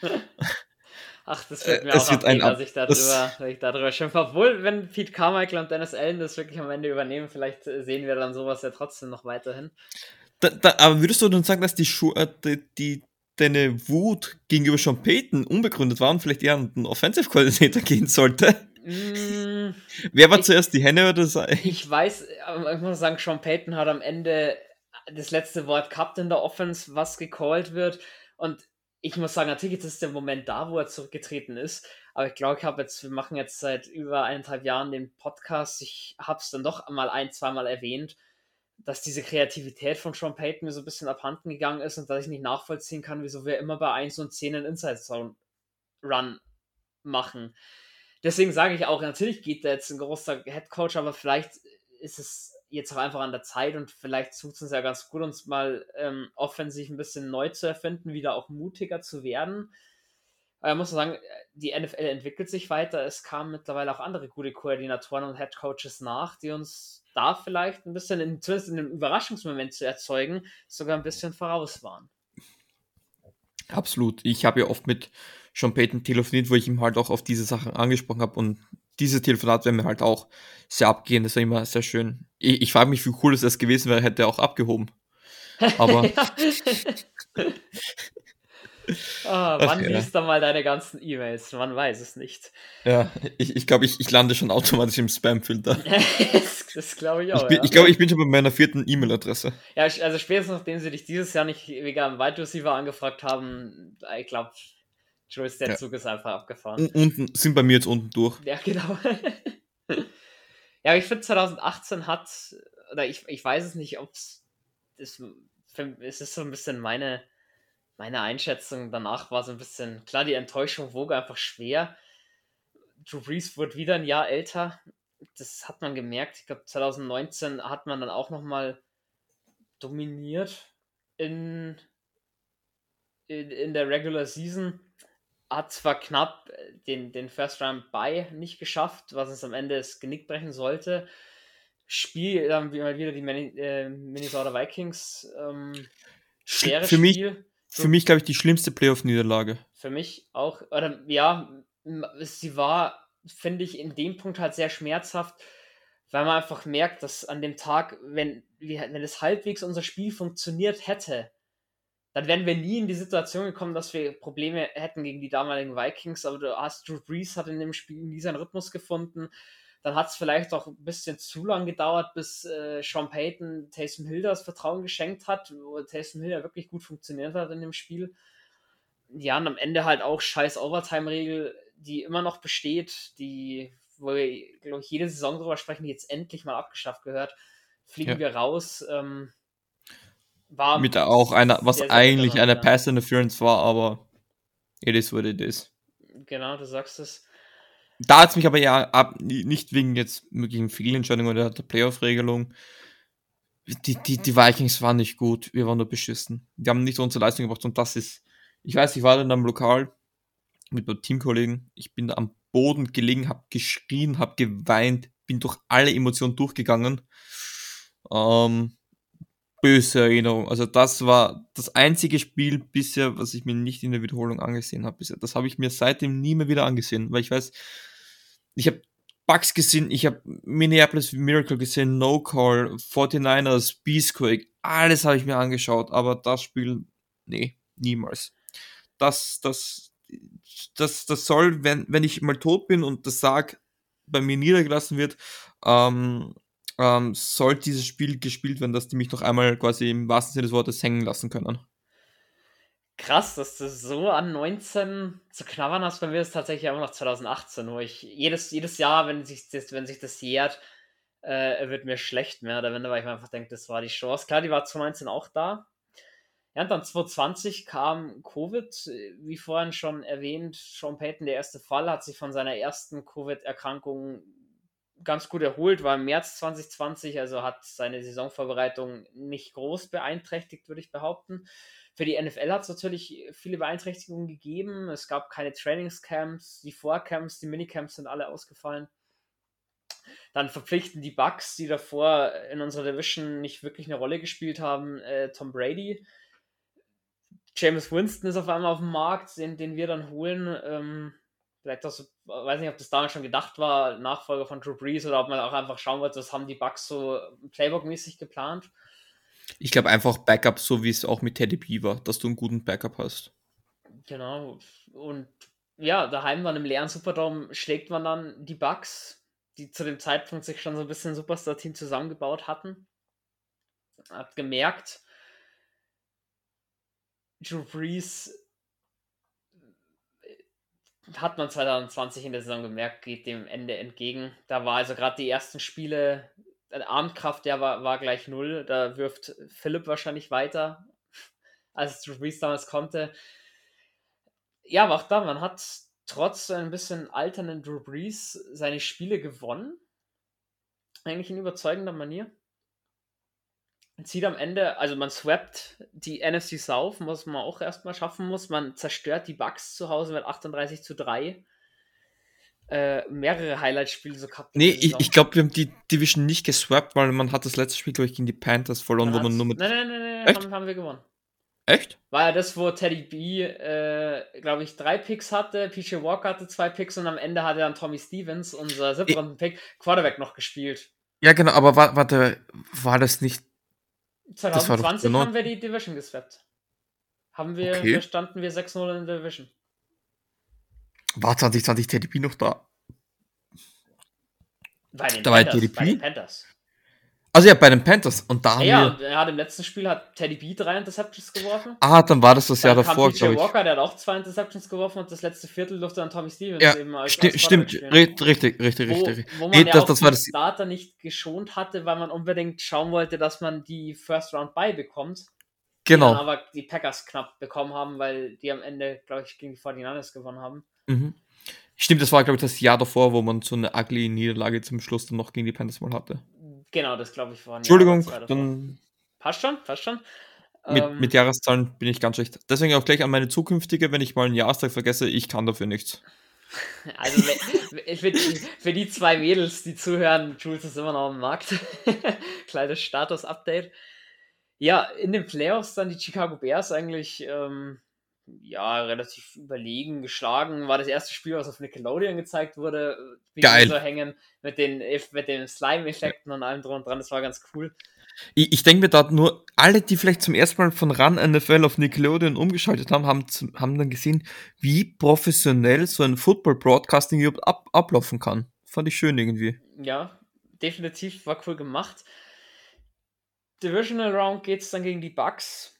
S1: Ach, das wird äh, mir äh, auch abgehen, dass ich darüber, dass ich darüber schimpfe. Obwohl, wenn Pete Carmichael und Dennis Allen das wirklich am Ende übernehmen, vielleicht äh, sehen wir dann sowas ja trotzdem noch weiterhin.
S2: Da, da, aber würdest du dann sagen, dass die, Schu äh, die, die, deine Wut gegenüber Sean Payton unbegründet war und vielleicht eher an den Offensive Coordinator gehen sollte? Mm, Wer war ich, zuerst die Henne oder das
S1: Ich weiß, ich muss sagen, Sean Payton hat am Ende das letzte Wort gehabt in der Offense, was gecallt wird. Und ich muss sagen, natürlich ist der Moment da, wo er zurückgetreten ist. Aber ich glaube, ich habe jetzt, wir machen jetzt seit über eineinhalb Jahren den Podcast. Ich habe es dann doch mal ein, zweimal erwähnt, dass diese Kreativität von Sean Payton mir so ein bisschen abhanden gegangen ist und dass ich nicht nachvollziehen kann, wieso wir immer bei 1 und 10 einen Inside Zone Run machen. Deswegen sage ich auch, natürlich geht da jetzt ein großer Head Coach, aber vielleicht ist es jetzt auch einfach an der Zeit und vielleicht tut es uns ja ganz gut, uns mal ähm, offensiv ein bisschen neu zu erfinden, wieder auch mutiger zu werden. Aber ich muss sagen, die NFL entwickelt sich weiter. Es kamen mittlerweile auch andere gute Koordinatoren und Head Coaches nach, die uns da vielleicht ein bisschen, in, zumindest in einem Überraschungsmoment zu erzeugen, sogar ein bisschen voraus waren.
S2: Absolut. Ich habe ja oft mit Sean Payton telefoniert, wo ich ihm halt auch auf diese Sachen angesprochen habe und dieses Telefonat wäre mir halt auch sehr abgehen. Das war immer sehr schön. Ich, ich frage mich, wie cool es gewesen wäre, hätte er auch abgehoben. Aber.
S1: ah, wann ja. liest du mal deine ganzen E-Mails? Man weiß es nicht.
S2: Ja, ich, ich glaube, ich, ich lande schon automatisch im Spam-Filter.
S1: das, das glaube ich auch.
S2: Ich, bin,
S1: ja.
S2: ich glaube, ich bin schon bei meiner vierten E-Mail-Adresse.
S1: Ja, also spätestens nachdem sie dich dieses Jahr nicht wegen einem Wide Receiver angefragt haben, ich glaube, Joyce, der ja. Zug ist einfach abgefahren.
S2: unten sind bei mir jetzt unten durch.
S1: Ja, genau. ja, aber ich finde 2018 hat, oder ich, ich weiß es nicht, ob es, es ist so ein bisschen meine, meine Einschätzung. Danach war so ein bisschen, klar, die Enttäuschung wog einfach schwer. Drew Brees wurde wieder ein Jahr älter. Das hat man gemerkt. Ich glaube, 2019 hat man dann auch nochmal dominiert in, in, in der Regular Season hat zwar knapp äh, den, den First Round Bye nicht geschafft, was es am Ende das Genick brechen sollte. Spiel dann wieder die äh, Minnesota Vikings. Ähm,
S2: schweres für mich, Spiel. Für mich, glaube ich, die schlimmste Playoff-Niederlage.
S1: Für mich auch. Oder ja, sie war, finde ich, in dem Punkt halt sehr schmerzhaft, weil man einfach merkt, dass an dem Tag, wenn, wenn es halbwegs unser Spiel funktioniert hätte, dann wären wir nie in die Situation gekommen, dass wir Probleme hätten gegen die damaligen Vikings. Aber du hast Drew Brees hat in dem Spiel nie seinen Rhythmus gefunden. Dann hat es vielleicht auch ein bisschen zu lang gedauert, bis äh, Sean Payton Taysom Hill das Vertrauen geschenkt hat, wo Taysom Hill ja wirklich gut funktioniert hat in dem Spiel. Ja, und am Ende halt auch scheiß Overtime-Regel, die immer noch besteht, die, wo wir, glaube ich, jede Saison drüber sprechen, die jetzt endlich mal abgeschafft gehört. Fliegen ja. wir raus. Ähm,
S2: war mit auch einer, was sehr, eigentlich eine ja. Pass Interference war, aber it is what it is.
S1: Genau, du sagst es.
S2: Da hat es mich aber ja ab, nicht wegen jetzt möglichen Fehlentscheidungen oder der Playoff-Regelung. Die, die, die Vikings waren nicht gut, wir waren nur beschissen. Die haben nicht unsere Leistung gebracht und das ist, ich weiß, ich war dann am Lokal mit meinem Teamkollegen, ich bin am Boden gelegen, habe geschrien, habe geweint, bin durch alle Emotionen durchgegangen. Ähm, böse Erinnerung. Also das war das einzige Spiel bisher, was ich mir nicht in der Wiederholung angesehen habe. Das habe ich mir seitdem nie mehr wieder angesehen, weil ich weiß, ich habe Bugs gesehen, ich habe Minneapolis Miracle gesehen, No Call, 49ers, Beastquake, alles habe ich mir angeschaut, aber das Spiel, nee, niemals. Das, das, das, das soll, wenn, wenn ich mal tot bin und das Sarg bei mir niedergelassen wird, ähm, ähm, soll dieses Spiel gespielt werden, dass die mich noch einmal quasi im wahrsten Sinne des Wortes hängen lassen können.
S1: Krass, dass du so an 19 zu knabbern hast. Bei mir ist tatsächlich immer noch 2018, wo ich jedes, jedes Jahr, wenn sich das, wenn sich das jährt, äh, wird mir schlecht mehr oder weniger, weil ich mir einfach denke, das war die Chance. Klar, die war 2019 auch da. Ja, und dann 2020 kam Covid, wie vorhin schon erwähnt, Sean Payton, der erste Fall, hat sich von seiner ersten Covid-Erkrankung ganz gut erholt, war im März 2020, also hat seine Saisonvorbereitung nicht groß beeinträchtigt, würde ich behaupten. Für die NFL hat es natürlich viele Beeinträchtigungen gegeben. Es gab keine Trainingscamps, die Vorcamps, die Minicamps sind alle ausgefallen. Dann verpflichten die Bucks, die davor in unserer Division nicht wirklich eine Rolle gespielt haben, äh, Tom Brady. James Winston ist auf einmal auf dem Markt, den, den wir dann holen. Ähm, vielleicht auch weiß nicht, ob das damals schon gedacht war, Nachfolger von Drew Brees oder ob man auch einfach schauen wollte, was haben die Bucks so Playbook-mäßig geplant.
S2: Ich glaube einfach Backup, so wie es auch mit Teddy B war, dass du einen guten Backup hast.
S1: Genau. Und ja, daheim dann im leeren Superdome schlägt man dann die Bucks, die zu dem Zeitpunkt sich schon so ein bisschen Superstar-Team zusammengebaut hatten. Hat gemerkt, Drew Brees hat man 2020 in der Saison gemerkt, geht dem Ende entgegen. Da war also gerade die ersten Spiele, Abendkraft, der war, war gleich null. Da wirft Philipp wahrscheinlich weiter, als Drew Brees damals konnte. Ja, aber auch da, man hat trotz ein bisschen alternden Drew Brees seine Spiele gewonnen. Eigentlich in überzeugender Manier zieht am Ende, also man swappt die NFC South, was man auch erstmal schaffen muss. Man zerstört die Bugs zu Hause mit 38 zu 3. Äh, mehrere Highlight-Spiele so
S2: gehabt. Nee, ich, ich glaube, wir haben die Division nicht geswappt, weil man hat das letzte Spiel, glaube ich, gegen die Panthers verloren, man wo man nur mit.
S1: Nein, nein, nein, nein, Echt? Haben, haben wir gewonnen.
S2: Echt?
S1: War ja das, wo Teddy B, äh, glaube ich, drei Picks hatte, PJ Walker hatte zwei Picks und am Ende hatte dann Tommy Stevens, unser siebten Pick, Quarterback noch gespielt.
S2: Ja, genau, aber warte, war das nicht
S1: 2020 haben wir die Division geswappt. Haben wir, okay. standen wir 6-0 in der Division.
S2: War 2020 TDP noch da?
S1: Bei den, da Panthers, war TDP? bei den Panthers.
S2: Also ja, bei den Panthers. Und da
S1: ja, haben wir... er hat im letzten Spiel hat Teddy B drei Interceptions geworfen.
S2: Ah, dann war das das dann Jahr davor,
S1: glaube ich. Walker, der hat auch zwei Interceptions geworfen und das letzte Viertel durfte dann Tommy Stevens
S2: ja, eben als, sti Stimmt, richtig, richtig, richtig,
S1: wo,
S2: richtig.
S1: Wo man nee, ja das, auch das war das Starter nicht geschont hatte, weil man unbedingt schauen wollte, dass man die First Round bei bekommt.
S2: Genau.
S1: Die aber die Packers knapp bekommen haben, weil die am Ende, glaube ich, gegen die 49ers gewonnen haben.
S2: Mhm. Stimmt, das war, glaube ich, das Jahr davor, wo man so eine ugly Niederlage zum Schluss dann noch gegen die Panthers mal hatte.
S1: Genau, das glaube ich war.
S2: Entschuldigung, dann.
S1: Passt schon, passt schon.
S2: Mit, ähm, mit Jahreszahlen bin ich ganz schlecht. Deswegen auch gleich an meine zukünftige, wenn ich mal einen Jahrestag vergesse, ich kann dafür nichts.
S1: Also für, die, für die zwei Mädels, die zuhören, Jules ist immer noch am Markt. Kleines Status-Update. Ja, in den Playoffs dann die Chicago Bears eigentlich ähm, ja, relativ überlegen geschlagen. War das erste Spiel, was auf Nickelodeon gezeigt wurde.
S2: Wie Geil.
S1: so hängen mit den, mit den Slime-Effekten und allem drum und dran. Das war ganz cool.
S2: Ich, ich denke mir da nur, alle, die vielleicht zum ersten Mal von Run NFL auf Nickelodeon umgeschaltet haben, haben, haben dann gesehen, wie professionell so ein Football-Broadcasting überhaupt ab, ablaufen kann. Fand ich schön irgendwie.
S1: Ja, definitiv war cool gemacht. Divisional Round geht es dann gegen die Bucks.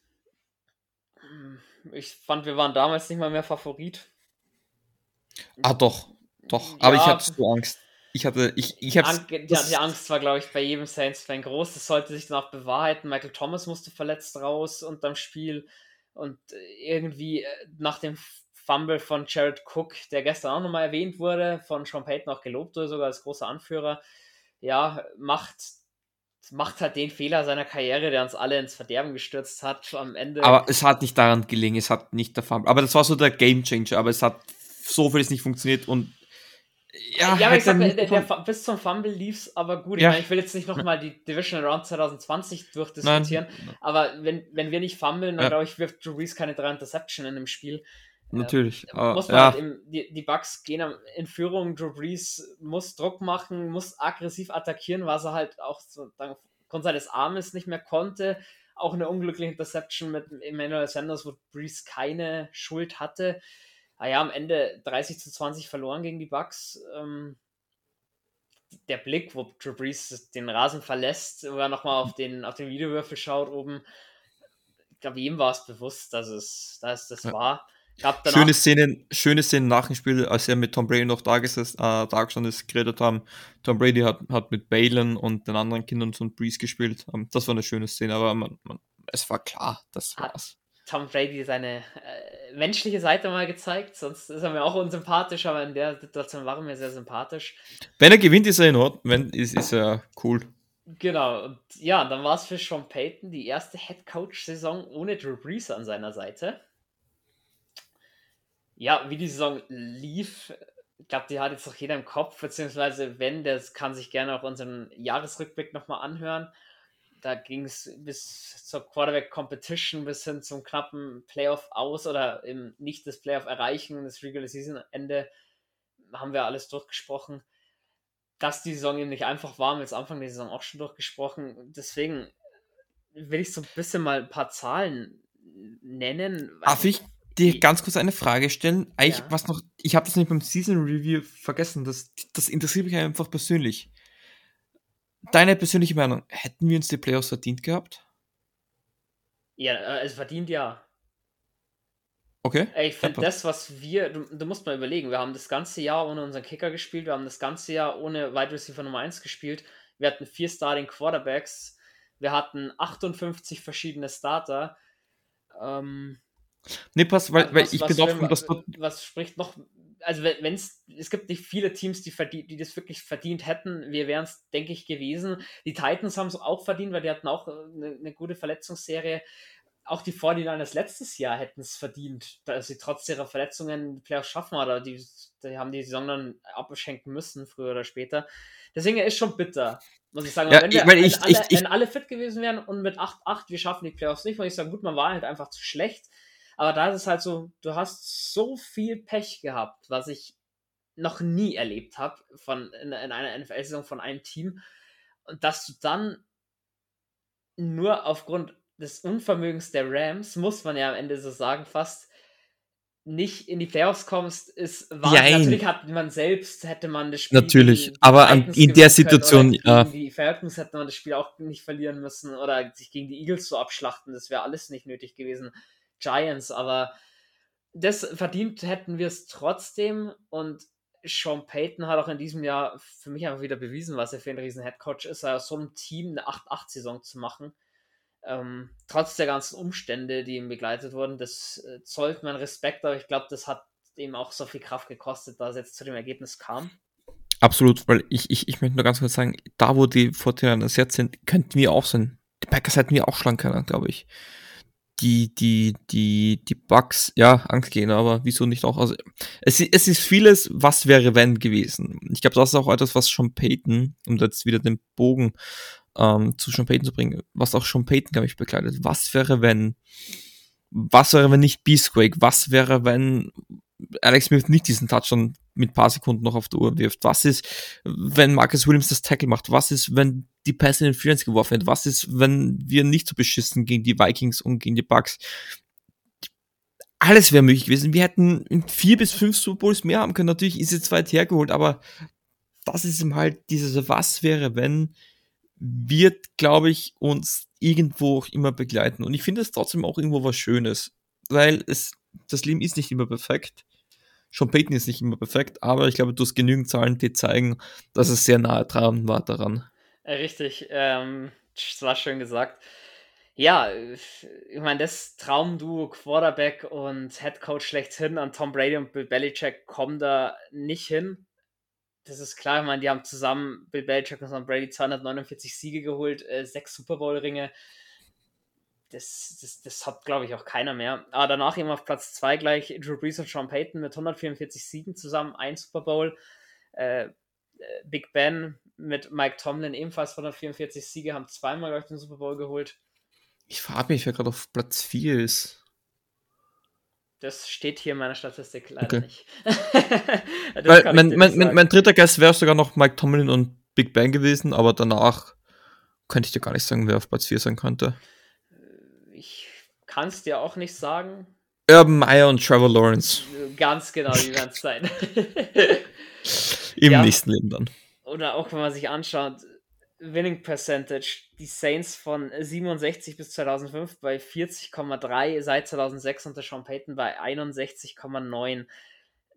S1: Hm ich fand, wir waren damals nicht mal mehr Favorit.
S2: Ah, doch. Doch. Aber ja, ich hatte so Angst. Ich hatte, ich, ich hab's,
S1: die, die Angst war, glaube ich, bei jedem Saints-Fan groß. Das sollte sich danach bewahrheiten. Michael Thomas musste verletzt raus unterm Spiel. Und irgendwie äh, nach dem Fumble von Jared Cook, der gestern auch nochmal erwähnt wurde, von Sean Payton auch gelobt wurde, sogar als großer Anführer, ja, macht, macht halt den Fehler seiner Karriere, der uns alle ins Verderben gestürzt hat am Ende.
S2: Aber es hat nicht daran gelingen, es hat nicht der Fumble. Aber das war so der Game Changer, aber es hat so vieles nicht funktioniert und
S1: ja, ja aber ich sag, der, der, bis zum Fumble lief es aber gut. Ja. Ich, meine, ich will jetzt nicht nochmal die Division Round 2020 durchdiskutieren, Nein. aber wenn, wenn wir nicht fummeln, dann ja. glaube ich, wirft Drew Brees keine drei Interception in dem Spiel.
S2: Natürlich.
S1: Äh, muss man ja. halt im, die, die Bugs gehen in Führung, Drew Brees muss Druck machen, muss aggressiv attackieren, was er halt auch so aufgrund seines Armes nicht mehr konnte. Auch eine unglückliche Interception mit Emmanuel Sanders, wo Brees keine Schuld hatte naja, ah am Ende 30 zu 20 verloren gegen die Bucks. Ähm, der Blick, wo Drew Brees den Rasen verlässt, wo er nochmal auf den, auf den Videowürfel schaut oben, ich glaube, ihm war es bewusst, dass es, dass das ja. war.
S2: Schöne Szenen, schöne Szenen nach dem Spiel, als er mit Tom Brady noch da, gesessen, äh, da gestanden ist, geredet haben. Tom Brady hat, hat mit Balen und den anderen Kindern von Brees gespielt. Ähm, das war eine schöne Szene, aber man, man, es war klar, das war's.
S1: Tom Brady seine äh, menschliche Seite mal gezeigt, sonst ist er mir auch unsympathisch, aber in der Situation war er mir sehr sympathisch.
S2: Wenn er gewinnt, ist er in Ordnung, wenn ist, ist er cool.
S1: Genau, und ja, dann war es für Sean Payton die erste Head Coach-Saison ohne Drew Brees an seiner Seite. Ja, wie die Saison lief, ich glaube, die hat jetzt noch jeder im Kopf, beziehungsweise wenn, das kann sich gerne auch unseren Jahresrückblick nochmal anhören da ging es bis zur Quarterback Competition bis hin zum knappen Playoff aus oder eben nicht das Playoff erreichen, das Regular Season Ende haben wir alles durchgesprochen. Dass die Saison eben nicht einfach war, haben wir jetzt Anfang der Saison auch schon durchgesprochen. Deswegen will ich so ein bisschen mal ein paar Zahlen nennen.
S2: Darf ich dir ganz kurz eine Frage stellen? Eigentlich, ja. was noch, ich habe das nicht beim Season Review vergessen, das, das interessiert mich einfach persönlich. Deine persönliche Meinung, hätten wir uns die Playoffs verdient gehabt?
S1: Ja, äh, es verdient ja.
S2: Okay.
S1: Ich finde das, was wir, du, du, musst mal überlegen, wir haben das ganze Jahr ohne unseren Kicker gespielt, wir haben das ganze Jahr ohne Wide Receiver Nummer 1 gespielt, wir hatten vier Starting Quarterbacks, wir hatten 58 verschiedene Starter. Ähm,
S2: nee, pass, weil, weil was, ich was bin
S1: auch, dass du. Was spricht noch also wenn es, es gibt nicht viele Teams, die, verdient, die das wirklich verdient hätten. Wir wären es, denke ich, gewesen. Die Titans haben es auch verdient, weil die hatten auch eine, äh, eine gute Verletzungsserie. Auch die 49ers letztes Jahr hätten es verdient, dass sie trotz ihrer Verletzungen die Playoffs schaffen, oder die, die haben die Saison dann abschenken müssen, früher oder später. Deswegen ist schon bitter, muss ich sagen. Ja, wenn, wir, ich, ich, wenn, alle, ich, wenn alle fit gewesen wären und mit 8-8, wir schaffen die Playoffs nicht, muss ich sagen, gut, man war halt einfach zu schlecht. Aber da ist es halt so, du hast so viel Pech gehabt, was ich noch nie erlebt habe von in, in einer NFL-Saison von einem Team. Und dass du dann nur aufgrund des Unvermögens der Rams, muss man ja am Ende so sagen, fast nicht in die Playoffs kommst, ist
S2: wahr.
S1: Natürlich hat man selbst, hätte man das Spiel.
S2: Natürlich, aber an, in der Situation, ja.
S1: Gegen die Falcons hätte man das Spiel auch nicht verlieren müssen oder sich gegen die Eagles so abschlachten. Das wäre alles nicht nötig gewesen. Giants, aber das verdient hätten wir es trotzdem und Sean Payton hat auch in diesem Jahr für mich einfach wieder bewiesen, was er für ein riesen Headcoach ist, aus so einem Team eine 8-8-Saison zu machen. Ähm, trotz der ganzen Umstände, die ihm begleitet wurden, das äh, zollt man Respekt, aber ich glaube, das hat ihm auch so viel Kraft gekostet, dass er jetzt zu dem Ergebnis kam.
S2: Absolut, weil ich, ich, ich möchte nur ganz kurz sagen, da wo die Vorteile jetzt sind, könnten wir auch sein. Die Packers hätten wir auch schlagen können, glaube ich die, die, die, die Bugs, ja, Angst gehen, aber wieso nicht auch? Also, es, es ist vieles, was wäre, wenn gewesen. Ich glaube, das ist auch etwas, was Sean Payton, um jetzt wieder den Bogen ähm, zu Sean Payton zu bringen, was auch Sean Payton, glaube ich, begleitet. Was wäre, wenn, was wäre, wenn nicht Beastquake? Was wäre, wenn Alex Smith nicht diesen Touchdown mit paar Sekunden noch auf der Uhr wirft? Was ist, wenn Marcus Williams das Tackle macht? Was ist, wenn die in Interference geworfen wird? Was ist, wenn wir nicht so beschissen gegen die Vikings und gegen die Bucks? Alles wäre möglich gewesen. Wir hätten vier bis fünf Super Bowls mehr haben können. Natürlich ist jetzt weit hergeholt, aber das ist eben halt dieses Was wäre, wenn wird, glaube ich, uns irgendwo auch immer begleiten. Und ich finde es trotzdem auch irgendwo was Schönes, weil es, das Leben ist nicht immer perfekt. Sean Payton ist nicht immer perfekt, aber ich glaube, du hast genügend Zahlen, die zeigen, dass es sehr nahe dran war daran.
S1: Richtig, ähm, das war schön gesagt. Ja, ich meine, das Traumduo Quarterback und Head Coach schlechthin an Tom Brady und Bill Belichick kommen da nicht hin. Das ist klar, ich meine, die haben zusammen Bill Belichick und Tom Brady 249 Siege geholt, äh, sechs Super Bowl-Ringe. Das, das, das hat, glaube ich, auch keiner mehr. Aber danach eben auf Platz 2 gleich Drew Brees und Sean Payton mit 144 Siegen zusammen, ein Super Bowl. Äh, äh, Big Ben mit Mike Tomlin ebenfalls 144 Siege, haben zweimal, glaube ich, den Super Bowl geholt.
S2: Ich frage mich, wer gerade auf Platz 4 ist.
S1: Das steht hier in meiner Statistik leider
S2: Okay.
S1: nicht.
S2: Weil mein, mein,
S1: nicht
S2: mein, dritter Guest wäre sogar noch Mike Tomlin und Big Bang gewesen, aber danach könnte ich dir gar nicht sagen, wer auf Platz 4 sein könnte.
S1: Ich kann es dir auch nicht sagen.
S2: Urban Meyer und Trevor Lawrence
S1: Ganz genau, wie werden es sein.
S2: im
S1: Ja.
S2: nächsten Leben dann.
S1: Oder auch wenn man sich anschaut, Winning Percentage, die Saints von 67 bis 2005 bei 40,3, seit 2006 unter Sean Payton bei 61,9.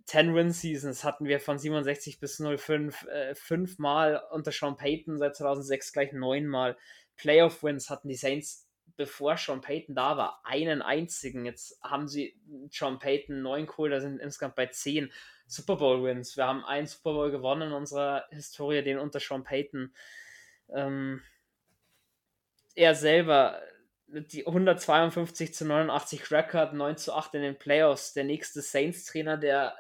S1: 10 Win Seasons hatten wir von 67 bis 05 äh, fünfmal unter Sean Payton, seit 2006 gleich neunmal. Playoff Wins hatten die Saints, bevor Sean Payton da war, einen einzigen. Jetzt haben sie Sean Payton neun geholt, da sind insgesamt bei 10 Super Bowl Wins. Wir haben einen Super Bowl gewonnen in unserer Historie, den unter Sean Payton. Ähm, er selber die 152 zu 89 Record, 9 zu 8 in den Playoffs. Der nächste Saints-Trainer, der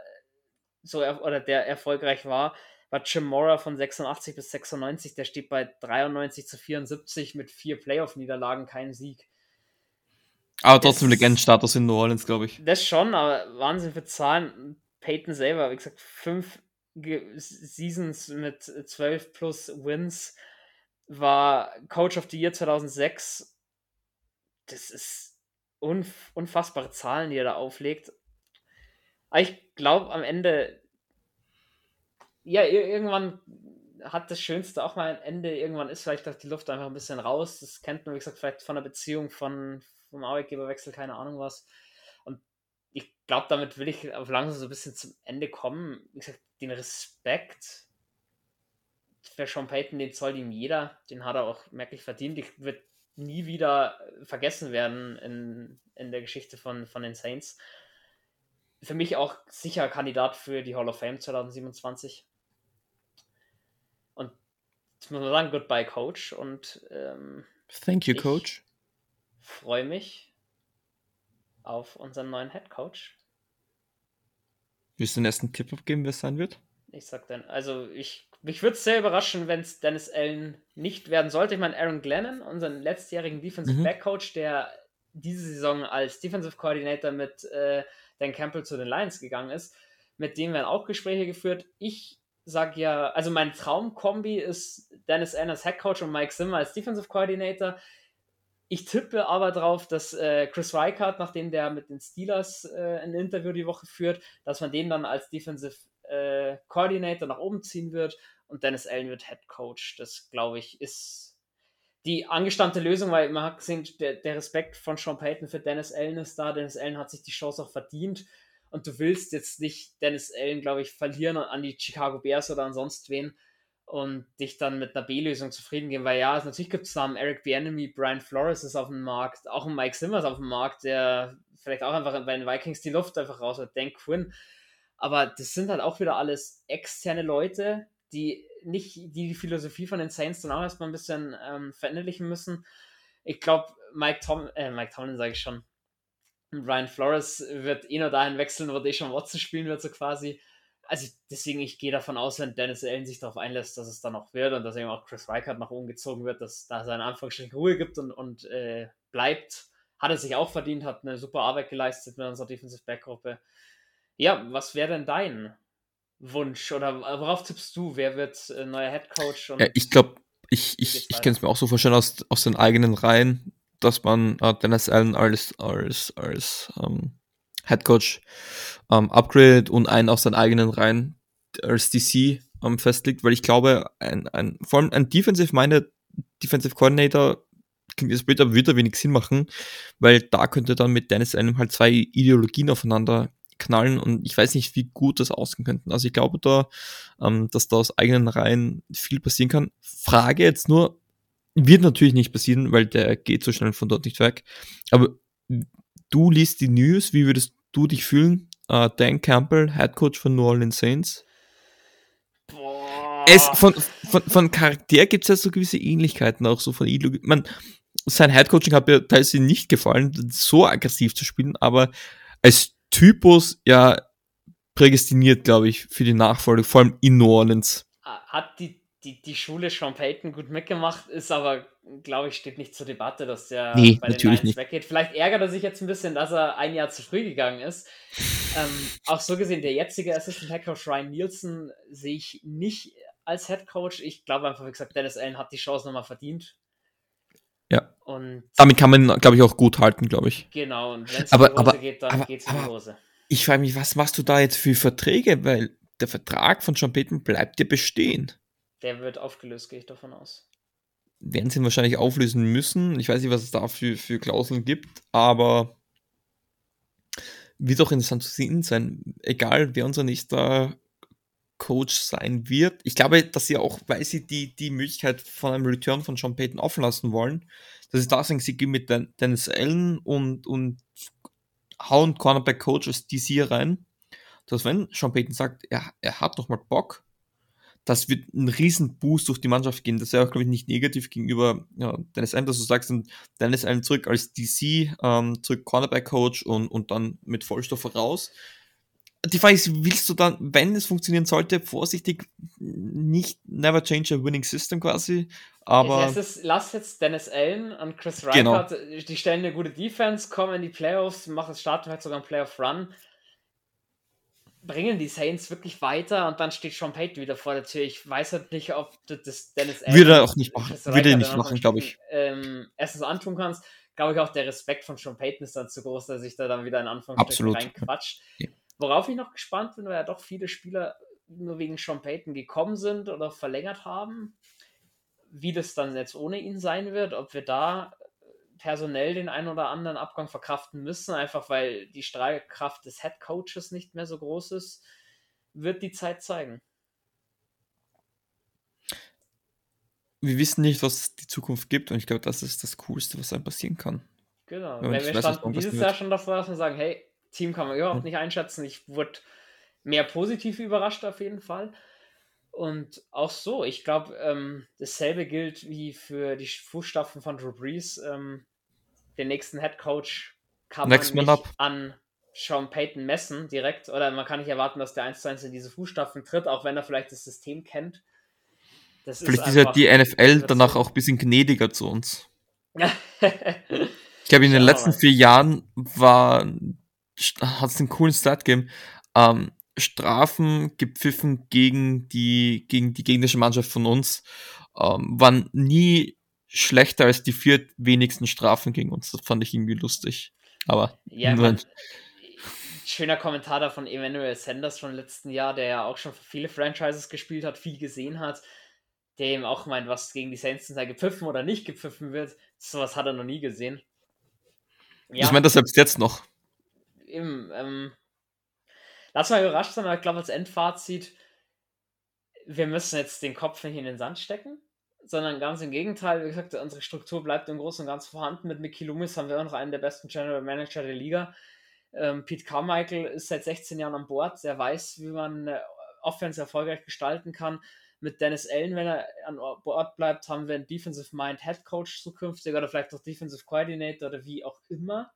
S1: so er oder der erfolgreich war, war Jim Mora von 86 bis 96. Der steht bei 93 zu 74 mit vier Playoff-Niederlagen, kein Sieg.
S2: Aber trotzdem Legendenstatus in New Orleans, glaube ich.
S1: Das schon, aber Wahnsinn für Zahlen. Peyton selber, wie gesagt, fünf Ge Seasons mit 12 plus Wins, war Coach of the Year 2006. Das ist unf unfassbare Zahlen, die er da auflegt. Aber ich glaube am Ende, ja, ir- irgendwann hat das Schönste auch mal ein Ende. Irgendwann ist vielleicht auch die Luft einfach ein bisschen raus. Das kennt man, wie gesagt, vielleicht von der Beziehung, von, vom Arbeitgeberwechsel, keine Ahnung was. Glaube, damit will ich auf langsam so ein bisschen zum Ende kommen. Wie gesagt, den Respekt für Sean Payton, den zollt ihm jeder. Den hat er auch merklich verdient. Ich wird nie wieder vergessen werden in, in der Geschichte von, von den Saints. Für mich auch sicher Kandidat für die Hall of Fame 2027. Und jetzt muss man sagen, goodbye, Coach. Und ähm,
S2: Thank you,
S1: Ich-
S2: Coach.
S1: freue mich auf unseren neuen Head Coach.
S2: Willst du den ersten Tipp abgeben, wer es sein wird?
S1: Ich sag dann, also ich, mich würde es sehr überraschen, wenn es Dennis Allen nicht werden sollte. Ich meine, Aaron Glennon, unseren letztjährigen Defensive
S2: Mhm.
S1: Back Coach, der diese Saison als Defensive Coordinator mit äh, Dan Campbell zu den Lions gegangen ist, mit dem werden auch Gespräche geführt. Ich sag ja, also mein Traumkombi ist Dennis Allen als Head Coach und Mike Zimmer als Defensive Coordinator. Ich tippe aber drauf, dass äh, Chris Reichardt, nachdem der mit den Steelers äh, ein Interview die Woche führt, dass man den dann als Defensive äh, Coordinator nach oben ziehen wird und Dennis Allen wird Head Coach. Das, glaube ich, ist die angestammte Lösung, weil man hat gesehen, der, der Respekt von Sean Payton für Dennis Allen ist da. Dennis Allen hat sich die Chance auch verdient und du willst jetzt nicht Dennis Allen, glaube ich, verlieren an die Chicago Bears oder an sonst wen und dich dann mit einer B-Lösung zufrieden geben, weil ja, natürlich gibt es Namen, Eric Bieniemy, Brian Flores ist auf dem Markt, auch ein Mike Simmers auf dem Markt, der vielleicht auch einfach bei den Vikings die Luft einfach raus hat, Dan Quinn, aber das sind halt auch wieder alles externe Leute, die nicht die, die Philosophie von den Saints dann auch erstmal ein bisschen ähm, verinnerlichen müssen. Ich glaube, Mike Tom, äh, Mike Tomlin sage ich schon, Brian Flores wird eh nur dahin wechseln, wo Deshaun Watson spielen wird, so quasi. Also deswegen, ich gehe davon aus, wenn Dennis Allen sich darauf einlässt, dass es dann auch wird und dass eben auch Chris Reichardt nach oben gezogen wird, dass da seine Anführungsstrichen Ruhe gibt und, und äh, bleibt. Hat er sich auch verdient, hat eine super Arbeit geleistet mit unserer Defensive Back-Gruppe. Ja, was wäre denn dein Wunsch oder worauf tippst du? Wer wird äh, neuer Head Coach?
S2: Ja, ich glaube, ich, ich, ich kann es mir auch so vorstellen aus, aus den eigenen Reihen, dass man äh, Dennis Allen als, als, als ähm, Head Coach ähm, upgradet und einen aus seinen eigenen Reihen als DC ähm, festlegt, weil ich glaube, ein, ein, vor allem ein Defensive-minded Defensive Coordinator es wird wieder wenig Sinn machen, weil da könnte dann mit Dennis Allen halt zwei Ideologien aufeinander knallen und ich weiß nicht, wie gut das ausgehen könnten. Also ich glaube da, ähm, dass da aus eigenen Reihen viel passieren kann. Frage jetzt nur, wird natürlich nicht passieren, weil der geht so schnell von dort nicht weg. Aber du liest die News, wie würdest du dich fühlen? Uh, Dan Campbell, Head Coach von New Orleans Saints. Boah. Es, von, von, von Charakter gibt es ja so gewisse Ähnlichkeiten, auch so von Ideologie. Man, sein Headcoaching hat mir teilweise nicht gefallen, so aggressiv zu spielen, aber als Typus ja prädestiniert, glaube ich, für die Nachfolge, vor allem in New Orleans.
S1: Hat die, die, die Schule Sean Payton gut mitgemacht, ist aber, glaube ich, steht nicht zur Debatte, dass der
S2: nee, bei natürlich den
S1: nicht. weggeht. Vielleicht ärgert er sich jetzt ein bisschen, dass er ein Jahr zu früh gegangen ist. ähm, auch so gesehen, der jetzige Assistant Head Coach Ryan Nielsen sehe ich nicht als Head Coach. Ich glaube einfach, wie gesagt, Dennis Allen hat die Chance nochmal verdient.
S2: Ja. Und Damit kann man, glaube ich, auch gut halten, glaube ich.
S1: Genau, und wenn es
S2: in die Hose aber,
S1: geht, dann geht es in die Hose.
S2: Ich frage mich, was machst du da jetzt für Verträge? Weil der Vertrag von Sean Payton bleibt ja bestehen.
S1: Der wird aufgelöst, gehe ich davon aus.
S2: Werden sie ihn wahrscheinlich auflösen müssen. Ich weiß nicht, was es da für, für Klauseln gibt, aber wird auch interessant zu sehen sein. Egal, wer unser nächster Coach sein wird. Ich glaube, dass sie auch, weil sie die, die Möglichkeit von einem Return von Sean Payton offen lassen wollen, dass sie da sagen, sie gehen mit Dennis Allen und, und hauen Cornerback Coach als DC rein. Dass wenn Sean Payton sagt, er, er hat noch mal Bock, das wird ein riesen Boost durch die Mannschaft gehen. Das ja auch, glaube ich, nicht negativ gegenüber ja, Dennis Allen, dass du sagst, Dennis Allen zurück als DC, ähm, zurück Cornerback Coach und, und dann mit Vollstoff raus die Frage ist, willst du dann, wenn es funktionieren sollte, vorsichtig nicht never change a winning system quasi, aber...
S1: Ist, lass jetzt Dennis Allen und Chris Reichardt, genau. die stellen eine gute Defense, kommen in die Playoffs, machen starten vielleicht sogar einen Playoff-Run, bringen die Saints wirklich weiter und dann steht Sean Payton wieder vor der Tür. Ich weiß halt nicht, ob du das Dennis
S2: Allen... Würde er auch nicht machen, würde er nicht machen, glaube ich.
S1: Ähm, erstens antun kannst, glaube ich auch, der Respekt von Sean Payton ist dann zu groß, dass sich da dann wieder in Anführungsstrichen reinquatscht. Ja. Worauf ich noch gespannt bin, weil ja doch viele Spieler nur wegen Sean Payton gekommen sind oder verlängert haben, wie das dann jetzt ohne ihn sein wird, ob wir da personell den einen oder anderen Abgang verkraften müssen, einfach weil die Strahlkraft des Head Coaches nicht mehr so groß ist, wird die Zeit zeigen.
S2: Wir wissen nicht, was die Zukunft gibt und ich glaube, das ist das Coolste, was einem passieren kann.
S1: Genau. Wenn wir standen dieses Jahr schon davor, dass wir sagen, hey, Team kann man überhaupt hm. nicht einschätzen. Ich wurde mehr positiv überrascht auf jeden Fall. Und auch so, ich glaube, ähm, dasselbe gilt wie für die Fußstapfen von Drew Brees. Ähm, den nächsten Head Coach kann Next man nicht an Sean Payton messen direkt. Oder man kann nicht erwarten, dass der 1 zu 1 in diese Fußstapfen tritt, auch wenn er vielleicht das System kennt.
S2: Das vielleicht ist, ja die NFL danach auch ein bisschen gnädiger zu uns. ich glaube, in den letzten vier Jahren war hat es einen coolen Start gegeben. Ähm, Strafen gepfiffen gegen die, gegen die gegnerische Mannschaft von uns ähm, waren nie schlechter als die vier wenigsten Strafen gegen uns. Das fand ich irgendwie lustig. Aber
S1: ja, man, schöner Kommentar da von Emmanuel Sanders von letzten Jahr, der ja auch schon für viele Franchises gespielt hat, viel gesehen hat, der eben auch meint, was gegen die Saints sei gepfiffen oder nicht gepfiffen wird. Sowas hat er noch nie gesehen.
S2: Ja. Ich meine das selbst jetzt noch
S1: eben, ähm, lass mal überrascht sein, aber ich glaube, als Endfazit, wir müssen jetzt den Kopf nicht in den Sand stecken, sondern ganz im Gegenteil, wie gesagt, unsere Struktur bleibt im Großen und Ganzen vorhanden. Mit Mickey Loomis haben wir auch noch einen der besten General Manager der Liga. Ähm, Pete Carmichael ist seit 16 Jahren an Bord, der weiß, wie man äh, Offense erfolgreich gestalten kann. Mit Dennis Allen, wenn er an Bord bleibt, haben wir einen Defensive Mind Head Coach zukünftig oder vielleicht auch Defensive Coordinator oder wie auch immer.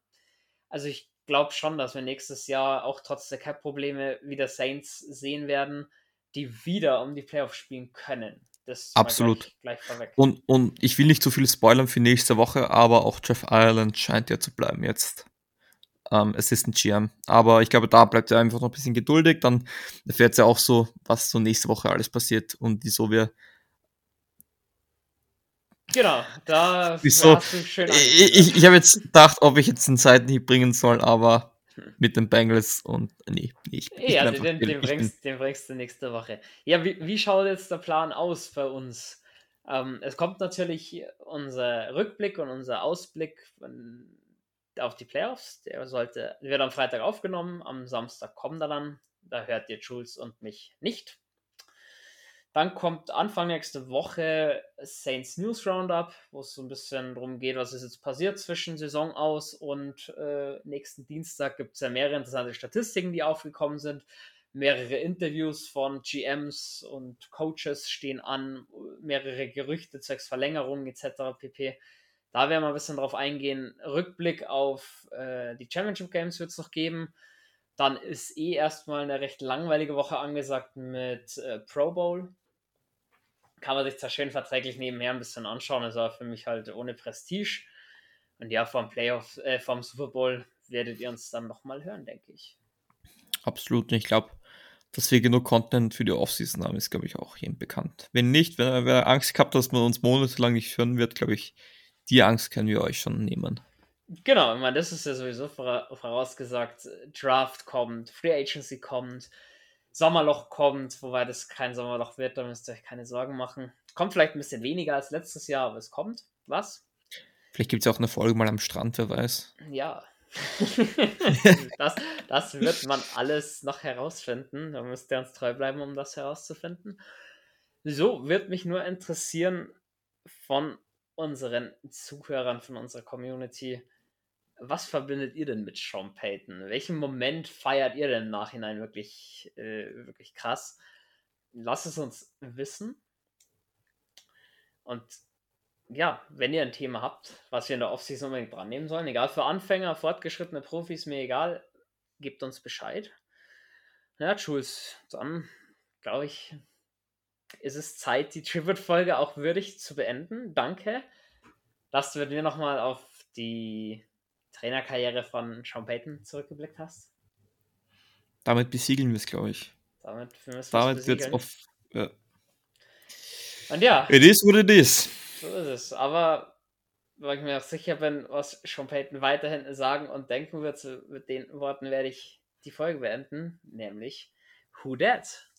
S1: Also ich glaube schon, dass wir nächstes Jahr auch trotz der Cap-Probleme wieder Saints sehen werden, die wieder um die Playoffs spielen können.
S2: Das Absolut. Gleich, gleich und, und ich will nicht zu viel spoilern für nächste Woche, aber auch Jeff Ireland scheint ja zu bleiben jetzt. Ähm, Assistant GM. Aber ich glaube, da bleibt er einfach noch ein bisschen geduldig. Dann erfährt es ja auch so, was so nächste Woche alles passiert und wieso wir
S1: Genau, da
S2: so, hast du schön Ich, ich, ich habe jetzt gedacht, ob ich jetzt einen Seitenhieb bringen soll, aber. Mit den Bengals und nee,
S1: ich, ich Ja, den, den, den, bringst, den bringst du nächste Woche. Ja, wie, wie schaut jetzt der Plan aus für uns? Ähm, es kommt natürlich unser Rückblick und unser Ausblick auf die Playoffs. Der sollte, wird am Freitag aufgenommen, am Samstag kommt er dann. Da hört ihr Jules und mich nicht. Dann kommt Anfang nächste Woche Saints News Roundup, wo es so ein bisschen darum geht, was ist jetzt passiert zwischen Saison aus und äh, nächsten Dienstag gibt es ja mehrere interessante Statistiken, die aufgekommen sind. Mehrere Interviews von GMs und Coaches stehen an, mehrere Gerüchte zwecks Verlängerungen etc. pp. Da werden wir ein bisschen drauf eingehen. Rückblick auf äh, die Championship Games wird es noch geben. Dann ist eh erstmal eine recht langweilige Woche angesagt mit äh, Pro Bowl kann man sich zwar schön verträglich nebenher ein bisschen anschauen, ist aber für mich halt ohne Prestige. Und ja, vom Playoff, äh, vom Super Bowl werdet ihr uns dann nochmal hören, denke ich.
S2: Absolut. Und ich glaube, dass wir genug Content für die Offseason haben, ist, glaube ich, auch jedem bekannt. Wenn nicht, wenn wer Angst gehabt, dass man uns monatelang nicht hören wird, glaube ich, die Angst können wir euch schon nehmen.
S1: Genau, ich meine, das ist ja sowieso vorausgesagt. Draft kommt, Free Agency kommt, Sommerloch kommt, wobei das kein Sommerloch wird, da müsst ihr euch keine Sorgen machen. Kommt vielleicht ein bisschen weniger als letztes Jahr, aber es kommt. Was?
S2: Vielleicht gibt es auch eine Folge mal am Strand, wer weiß.
S1: Ja. das, das wird man alles noch herausfinden. Da müsst ihr uns treu bleiben, um das herauszufinden. So wird mich nur interessieren von unseren Zuhörern, von unserer Community was verbindet ihr denn mit Sean Payton? Welchen Moment feiert ihr denn im Nachhinein wirklich, äh, wirklich krass? Lasst es uns wissen. Und ja, wenn ihr ein Thema habt, was wir in der Offseason unbedingt dran nehmen sollen, egal für Anfänger, fortgeschrittene Profis, mir egal, gebt uns Bescheid. Ja, Jules, dann glaube ich, ist es Zeit, die Tribute-Folge auch würdig zu beenden. Danke, dass du mit mir nochmal auf die Trainerkarriere von Sean Payton zurückgeblickt hast?
S2: Damit besiegeln wir es, glaube ich.
S1: Damit,
S2: Damit wird es auf. Ja.
S1: Und ja.
S2: It is what it is.
S1: So ist es. Aber weil ich mir auch sicher bin, was Sean Payton weiterhin sagen und denken wird, mit den Worten werde ich die Folge beenden, nämlich Who Dat?